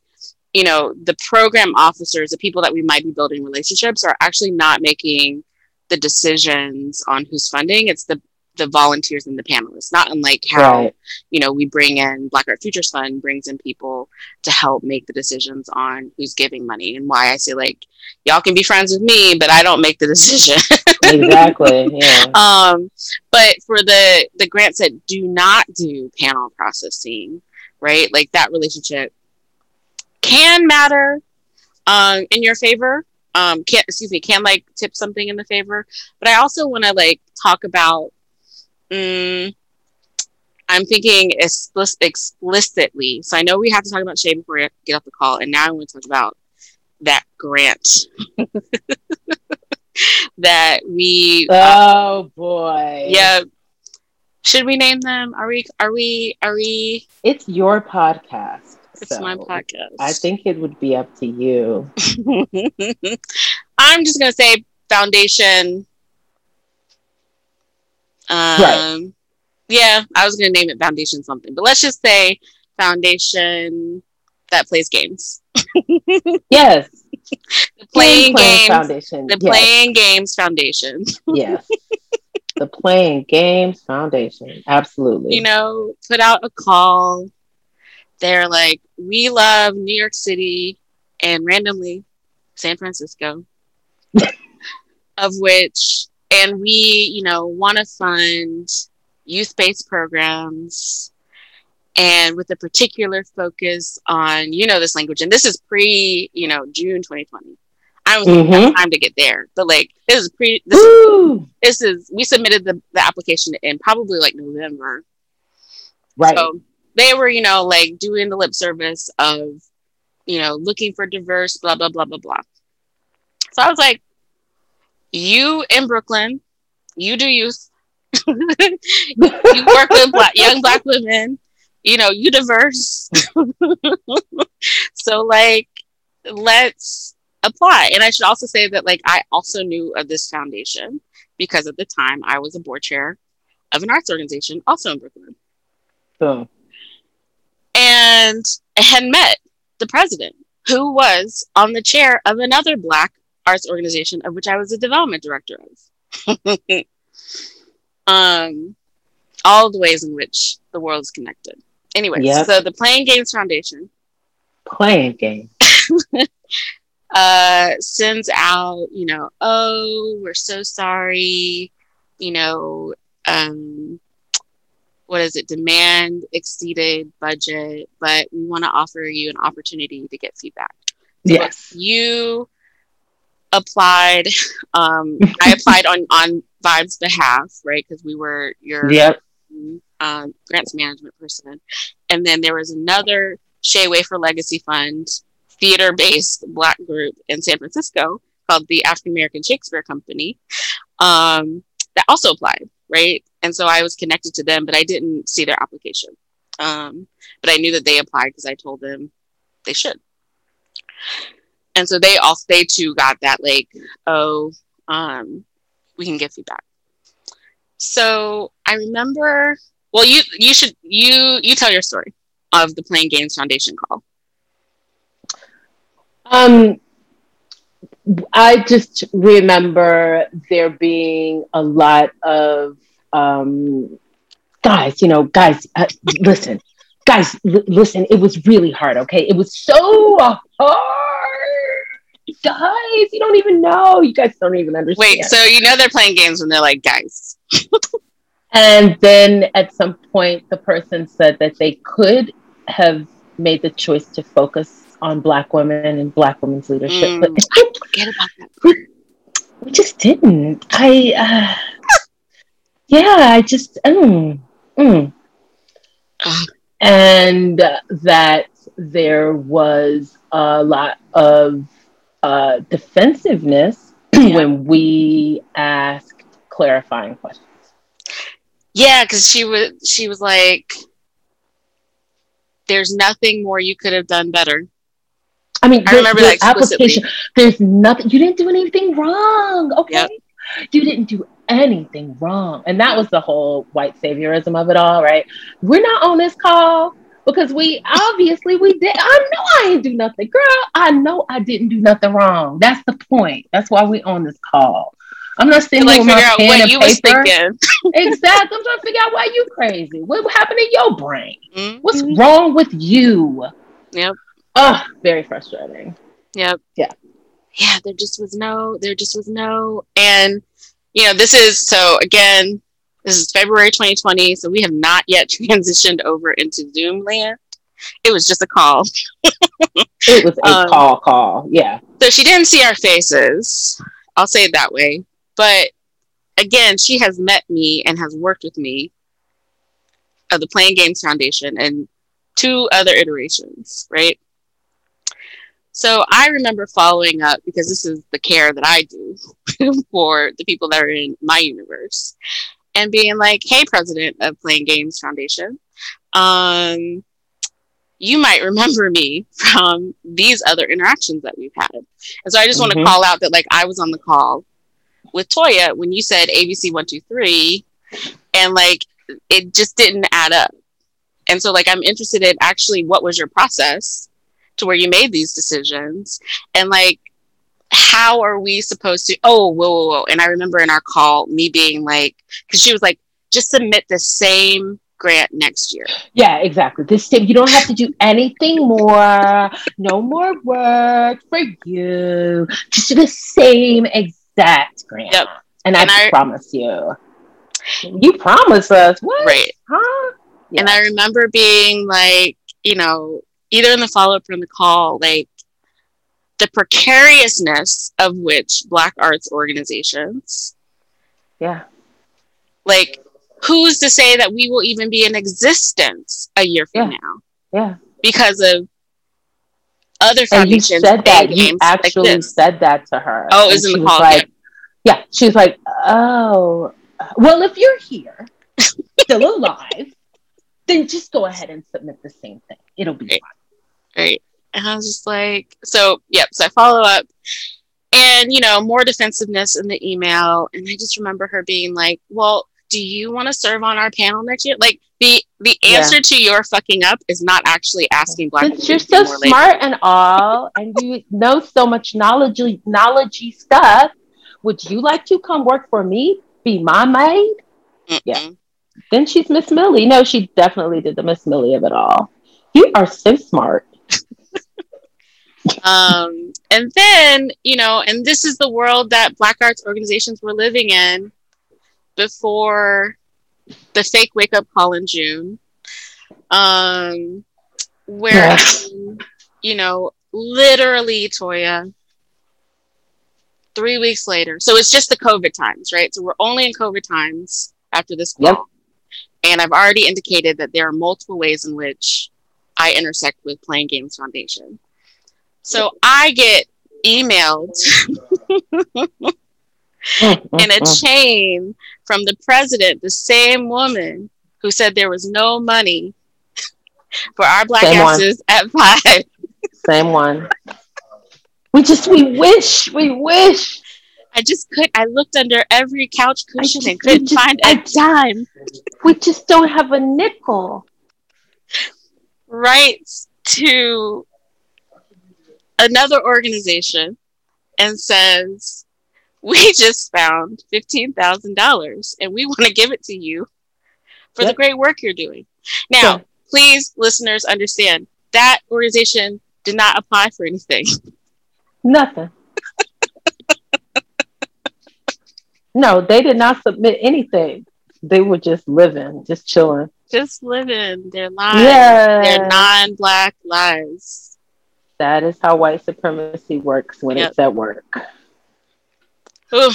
you know, the program officers, the people that we might be building relationships, are actually not making the decisions on who's funding. It's the the volunteers and the panelists, not unlike how right. you know we bring in Black Art Futures Fund brings in people to help make the decisions on who's giving money and why I say like y'all can be friends with me, but I don't make the decision. exactly. Yeah. Um, but for the the grants that do not do panel processing, right? Like that relationship can matter um, in your favor. Um, can excuse me, can like tip something in the favor. But I also want to like talk about Mm, I'm thinking explicit, explicitly. So I know we have to talk about Shay before we get off the call, and now I want to talk about that grant that we. Oh boy! Yeah, Should we name them? Are we? Are we? Are we? It's your podcast. It's so my podcast. I think it would be up to you. I'm just gonna say foundation. Um, right. Yeah, I was gonna name it foundation something, but let's just say foundation that plays games. yes. The playing, playing games foundation. The yes. playing games foundation. yes. The playing games foundation. Absolutely. You know, put out a call. They're like, we love New York City and randomly San Francisco, of which, and we, you know, want to fund youth based programs and with a particular focus on you know this language. And this is pre you know june 2020 i was mm-hmm. time to get there but like this is pre this, is, this is we submitted the, the application in probably like november. Right. So they were you know like doing the lip service of you know looking for diverse blah blah blah blah blah. So i was like you in brooklyn you do youth you work with black, young black women you know, you diverse. so like let's apply. And I should also say that like I also knew of this foundation because at the time I was a board chair of an arts organization also in Brooklyn. Oh. And I had met the president who was on the chair of another black arts organization of which I was a development director of. um all the ways in which the world is connected. Anyway, yep. so the Playing Games Foundation. Playing Games. uh, sends out, you know, oh, we're so sorry, you know, um, what is it? Demand exceeded budget, but we want to offer you an opportunity to get feedback. So yes. You applied. Um, I applied on on Vibe's behalf, right? Because we were your yep um, grants management person. And then there was another Shay Wafer Legacy Fund theater based Black group in San Francisco called the African American Shakespeare Company um, that also applied, right? And so I was connected to them, but I didn't see their application. Um, but I knew that they applied because I told them they should. And so they all they too got that like, oh, um, we can get feedback. So I remember well, you you should you you tell your story of the Playing Games Foundation call. Um, I just remember there being a lot of um, guys. You know, guys, uh, listen, guys, l- listen. It was really hard. Okay, it was so hard guys, you don't even know. You guys don't even understand. Wait, so you know they're playing games when they're like, guys. And then at some point, the person said that they could have made the choice to focus on Black women and Black women's leadership. Mm, but I forget about that. We, we just didn't. I, uh, yeah, I just, mm, mm. and that there was a lot of uh, defensiveness yeah. when we asked clarifying questions. Yeah, because she was she was like, "There's nothing more you could have done better." I mean, I remember that application. There's nothing. You didn't do anything wrong. Okay, yep. you didn't do anything wrong, and that was the whole white saviorism of it all, right? We're not on this call because we obviously we did. I know I didn't do nothing, girl. I know I didn't do nothing wrong. That's the point. That's why we on this call. I'm not sitting like, with my pen and paper. exactly. I'm trying to figure out why you crazy. What happened in your brain? Mm-hmm. What's wrong with you? Yep. Oh, very frustrating. Yep. Yeah. Yeah. There just was no. There just was no. And you know, this is so again. This is February 2020, so we have not yet transitioned over into Zoom land. It was just a call. it was a um, call, call. Yeah. So she didn't see our faces. I'll say it that way. But again, she has met me and has worked with me of the Playing Games Foundation and two other iterations, right? So I remember following up because this is the care that I do for the people that are in my universe. And being like, "Hey, president of Playing Games Foundation, um, you might remember me from these other interactions that we've had." And so I just mm-hmm. want to call out that like I was on the call with Toya when you said ABC one two three, and like it just didn't add up. And so like I'm interested in actually what was your process to where you made these decisions and like how are we supposed to oh whoa whoa whoa. And i remember in our call me being like because she was like just submit the same grant next year. Yeah exactly. This same you don't have to do anything more. No more work for you. Just do the same exact grant. Yep. and, and I, I promise you. You promise us. What? Right. Huh? Yeah. and i remember being like you know either in the follow-up or in the call like the precariousness of which black arts organizations yeah. like who's to say that we will even be in existence a year from yeah. now? Yeah. Because of other foundations and you said that. you actually like said that to her. Oh it was in the call like yeah. yeah she was like oh well if you're here still alive then just go ahead and submit the same thing. It'll be right. fine. Right and I was just like, so, yep. So I follow up and, you know, more defensiveness in the email. And I just remember her being like, well, do you want to serve on our panel next year? Like the the answer yeah. to your fucking up is not actually asking black Since you're so smart and all, and you know so much knowledge knowledgey stuff. Would you like to come work for me? Be my maid? Mm-mm. Yeah. Then she's Miss Millie. No, she definitely did the Miss Millie of it all. You are so smart um, and then, you know, and this is the world that Black arts organizations were living in before the fake wake up call in June, um, where, yeah. you know, literally, Toya, three weeks later. So it's just the COVID times, right? So we're only in COVID times after this call. Yep. And I've already indicated that there are multiple ways in which I intersect with Playing Games Foundation. So I get emailed in a chain from the president, the same woman who said there was no money for our black same asses one. at five. Same one. We just we wish, we wish. I just could I looked under every couch cushion just, and couldn't just, find a dime. We just don't have a nickel. Right to another organization and says, We just found $15,000 and we want to give it to you for yep. the great work you're doing. Now, please, listeners, understand that organization did not apply for anything. Nothing. no, they did not submit anything. They were just living, just chilling. Just living their lives, yeah. their non black lives. That is how white supremacy works when yep. it's at work. Ooh.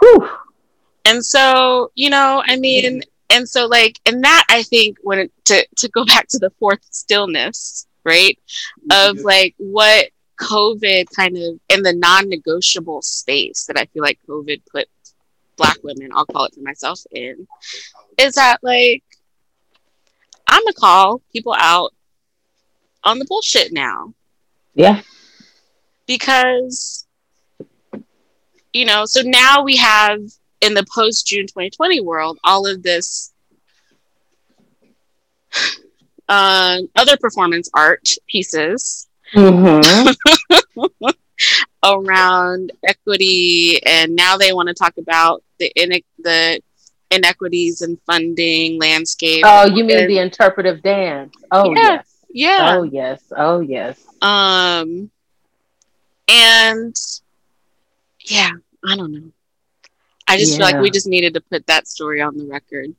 Whew. And so, you know, I mean, and so like, and that I think when it, to to go back to the fourth stillness, right? Of like what COVID kind of in the non-negotiable space that I feel like COVID put black women, I'll call it for myself in, is that like I'm gonna call people out on the bullshit now. Yeah. Because, you know, so now we have in the post June 2020 world all of this uh, other performance art pieces mm-hmm. around equity, and now they want to talk about the in- the inequities in funding landscape. Oh, you mean and, the interpretive dance? Oh, yeah. yes. Yeah. Oh yes. Oh yes. Um and yeah, I don't know. I just yeah. feel like we just needed to put that story on the record.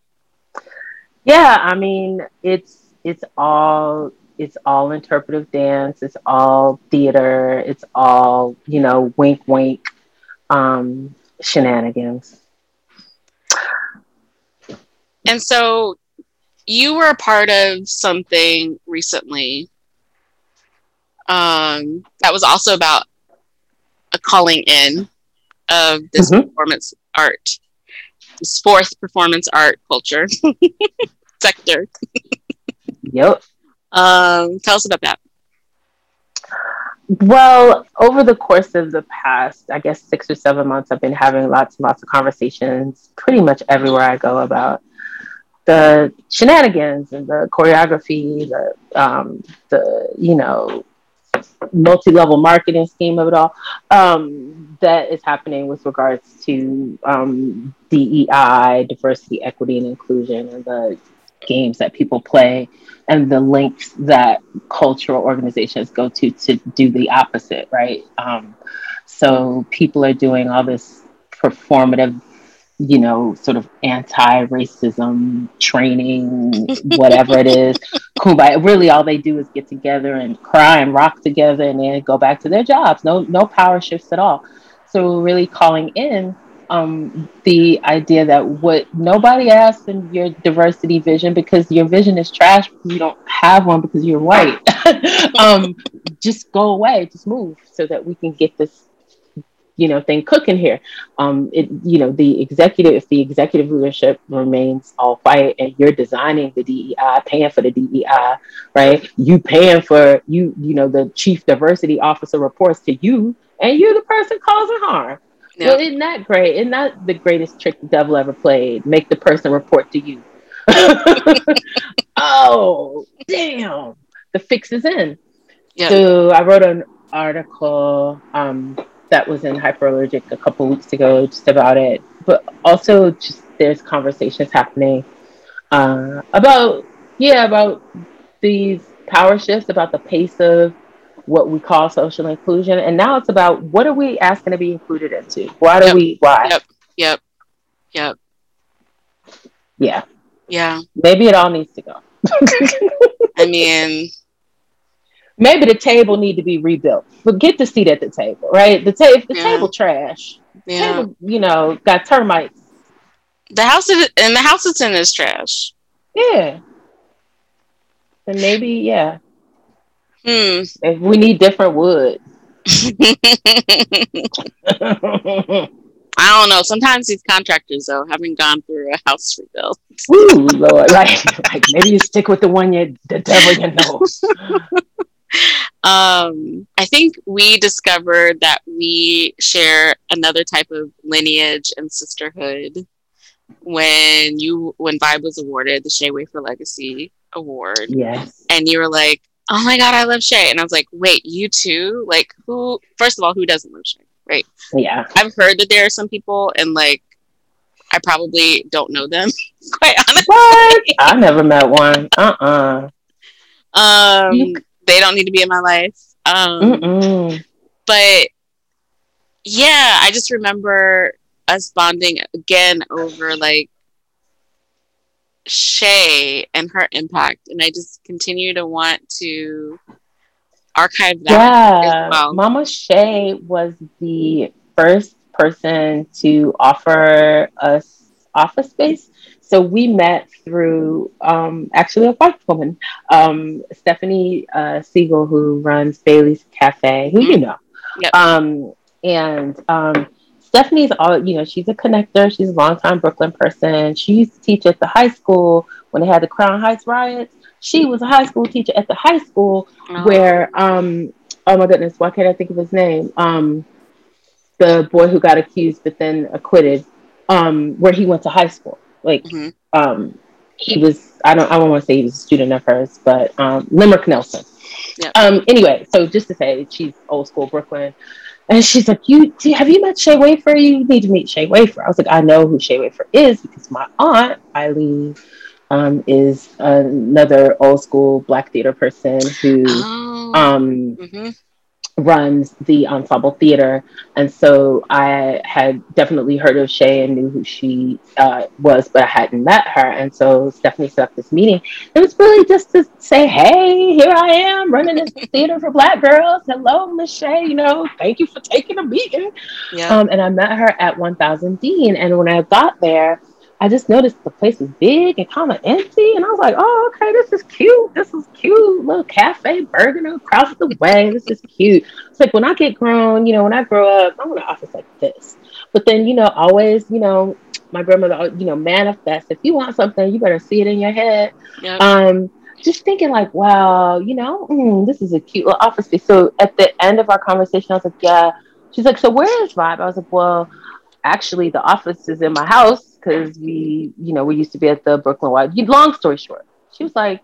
Yeah, I mean, it's it's all it's all interpretive dance, it's all theater, it's all, you know, wink wink um shenanigans. And so you were a part of something recently um, that was also about a calling in of this mm-hmm. performance art. fourth performance art culture sector. yep. Um, tell us about that. Well, over the course of the past, I guess six or seven months, I've been having lots and lots of conversations pretty much everywhere I go about the shenanigans and the choreography, the um, the you know multi-level marketing scheme of it all um, that is happening with regards to um, DEI, diversity, equity, and inclusion, and the games that people play, and the links that cultural organizations go to to do the opposite, right? Um, so people are doing all this performative you know, sort of anti-racism training, whatever it is. Kumbaya. Really, all they do is get together and cry and rock together, and then go back to their jobs. No, no power shifts at all. So, really calling in um, the idea that what nobody asks in your diversity vision because your vision is trash you don't have one because you're white. um, just go away, just move, so that we can get this you know thing cooking here. Um it you know the executive if the executive leadership remains all white and you're designing the dei paying for the dei right? You paying for you you know the chief diversity officer reports to you and you're the person causing harm. No. well isn't that great? Isn't that the greatest trick the devil ever played? Make the person report to you. Oh damn. The fix is in. Yep. so i wrote an article um that was in Hyperallergic a couple weeks ago just about it. But also, just there's conversations happening uh, about, yeah, about these power shifts, about the pace of what we call social inclusion. And now it's about what are we asking to be included into? Why do yep. we, why? Yep, yep, yep. Yeah. Yeah. Maybe it all needs to go. I mean, maybe the table need to be rebuilt. But get the seat at the table, right? The table, the yeah. table trash. Yeah. Table, you know, got termites. The house is, and the house it's in is trash. Yeah. And maybe, yeah. Hmm. If we need different wood. I don't know. Sometimes these contractors, though, haven't gone through a house rebuild. Ooh, Lord! Like, like maybe you stick with the one you, the devil you know um, I think we discovered that we share another type of lineage and sisterhood when you when Vibe was awarded the Shay Wafer Legacy Award. Yes. And you were like, Oh my god, I love Shay. And I was like, Wait, you too? Like who first of all, who doesn't love Shay? Right. Yeah. I've heard that there are some people and like I probably don't know them, quite honestly. What? I never met one. Uh uh Um they don't need to be in my life. Um, but yeah, I just remember us bonding again over like Shay and her impact, and I just continue to want to archive that. Yeah, well. Mama Shay was the first person to offer us office space so we met through um, actually a white woman, um, Stephanie uh, Siegel, who runs Bailey's Cafe, who mm-hmm. you know. Yep. Um, and um, Stephanie's all, you know, she's a connector. She's a longtime Brooklyn person. She used to teach at the high school when they had the Crown Heights riots. She was a high school teacher at the high school oh. where, um, oh my goodness, why can't I think of his name? Um, the boy who got accused but then acquitted, um, where he went to high school. Like, mm-hmm. um, he was, I don't, I don't want to say he was a student of hers, but um, Lemrick Nelson. Yeah. Um, anyway, so just to say, she's old school Brooklyn. And she's like, you have you met Shay Wafer? You need to meet Shay Wafer. I was like, I know who Shay Wafer is because my aunt, Eileen, um, is another old school black theater person who oh. um, mm-hmm runs the ensemble theater. And so i had definitely heard of shay and knew who she uh, was but i hadn't met her. And so stephanie set up this meeting. It was really just to say hey here i am running this theater for black girls. Hello miss shay you know thank you for taking a meeting. Yeah. Um, and i met her at 1000 dean. And when i got there I just noticed the place was big and kind of empty. And I was like, oh, okay, this is cute. This is cute. Little cafe burger across the way. This is cute. It's like when I get grown, you know, when I grow up, I want an office like this. But then, you know, always, you know, my grandmother, you know, manifest. If you want something, you better see it in your head. Yep. Um, just thinking like, wow, you know, mm, this is a cute little office space. So at the end of our conversation, I was like, yeah. She's like, so where is Vibe? I was like, well, actually, the office is in my house because we, you know, we used to be at the Brooklyn Y. Long story short, she was like,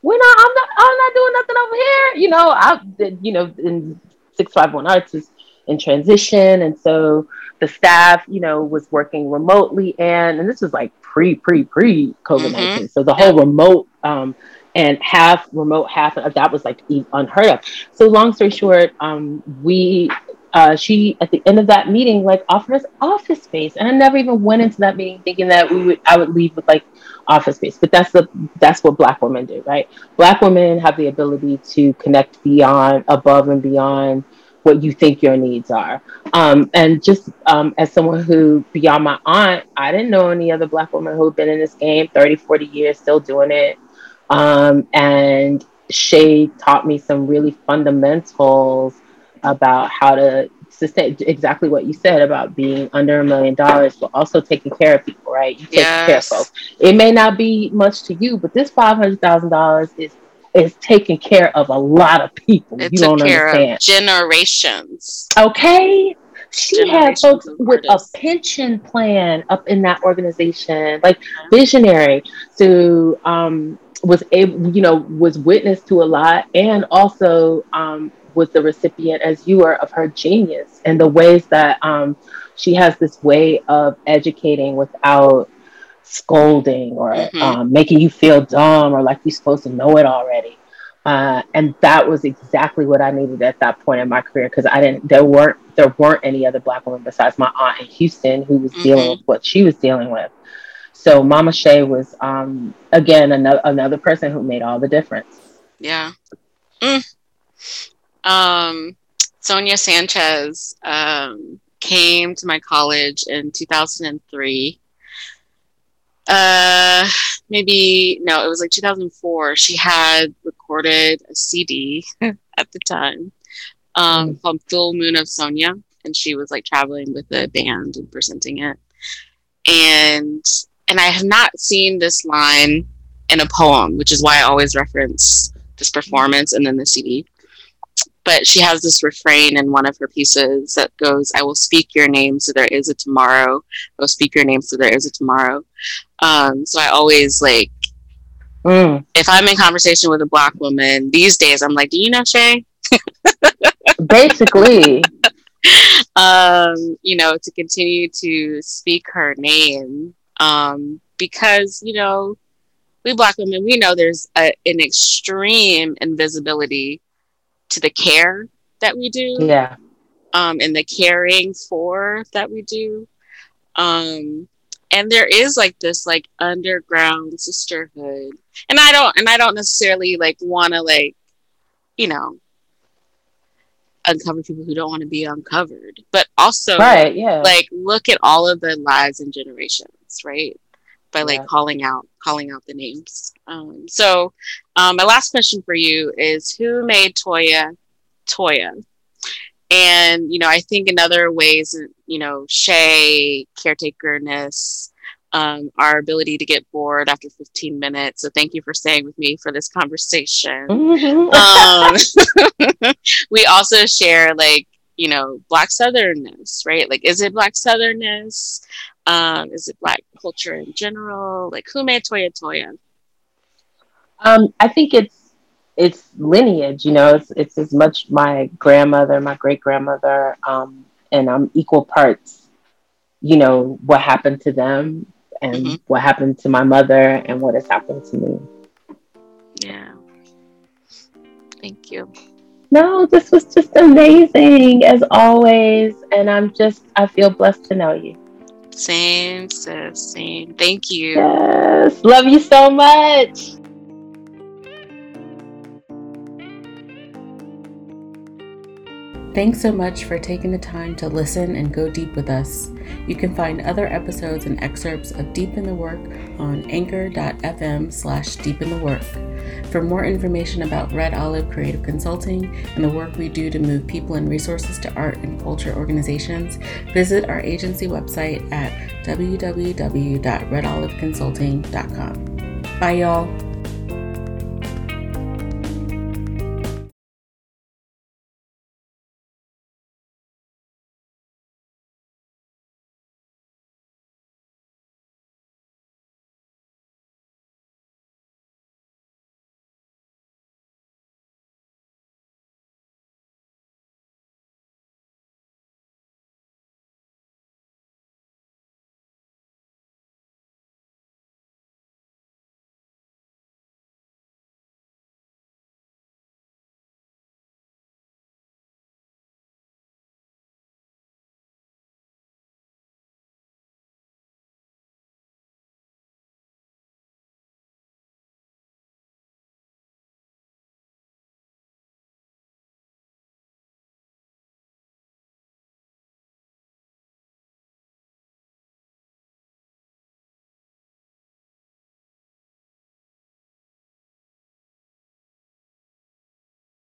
we're not, I'm not, I'm not doing nothing over here. You know, I did, you know, in 651 Arts is in transition. And so the staff, you know, was working remotely and, and this was like pre, pre, pre COVID 19. Mm-hmm. So the whole remote, um, and half remote, half of that was like unheard of. So long story short, um, we uh, she at the end of that meeting like offered us office space, and I never even went into that meeting thinking that we would I would leave with like office space. But that's the that's what Black women do, right? Black women have the ability to connect beyond, above and beyond what you think your needs are. Um, and just um, as someone who, beyond my aunt, I didn't know any other Black woman who'd been in this game 30, 40 years, still doing it. Um, and Shay taught me some really fundamentals about how to sustain exactly what you said about being under a million dollars, but also taking care of people, right? You take yes. care of folks. It may not be much to you, but this five hundred thousand dollars is is taking care of a lot of people. It you took don't care understand. of generations. Okay. She had folks with a pension plan up in that organization, like visionary. So um, was able, you know, was witness to a lot, and also um, was the recipient, as you were, of her genius and the ways that um, she has this way of educating without scolding or mm-hmm. um, making you feel dumb or like you're supposed to know it already. Uh, and that was exactly what I needed at that point in my career because I didn't. There weren't there weren't any other black women besides my aunt in Houston who was mm-hmm. dealing with what she was dealing with. So Mama Shay was um, again another another person who made all the difference. Yeah. Mm. Um, Sonia Sanchez um, came to my college in 2003. Uh, maybe no, it was like 2004. She had recorded a CD at the time um, mm. called "Full Moon of Sonia," and she was like traveling with a band and presenting it. And and I have not seen this line in a poem, which is why I always reference this performance and then the CD. But she has this refrain in one of her pieces that goes, I will speak your name so there is a tomorrow. I will speak your name so there is a tomorrow. Um, so I always like, mm. if I'm in conversation with a black woman these days, I'm like, do you know Shay? Basically. um, you know, to continue to speak her name um, because, you know, we black women, we know there's a, an extreme invisibility to the care that we do. Yeah. Um, and the caring for that we do. Um, and there is like this like underground sisterhood. And I don't and I don't necessarily like wanna like, you know, uncover people who don't want to be uncovered. But also right, yeah. like look at all of the lives and generations, right? By like yeah. calling out calling out the names. Um, so um, my last question for you is who made Toya Toya? And you know, I think in other ways, you know, Shay, caretakerness, um, our ability to get bored after 15 minutes. So thank you for staying with me for this conversation. Mm-hmm. um, we also share like you know black southernness right like is it black southernness um, is it black culture in general? Like who made Toya Toya? Um, I think it's it's lineage, you know, it's it's as much my grandmother, my great grandmother, um, and I'm equal parts, you know, what happened to them and mm-hmm. what happened to my mother and what has happened to me. Yeah. Thank you. No, this was just amazing as always. And I'm just, I feel blessed to know you. Same, sis. Same. Thank you. Yes. Love you so much. Thanks so much for taking the time to listen and go deep with us. You can find other episodes and excerpts of Deep in the Work on anchor.fm slash deep in the work. For more information about Red Olive Creative Consulting and the work we do to move people and resources to art and culture organizations, visit our agency website at www.redoliveconsulting.com. Bye, y'all.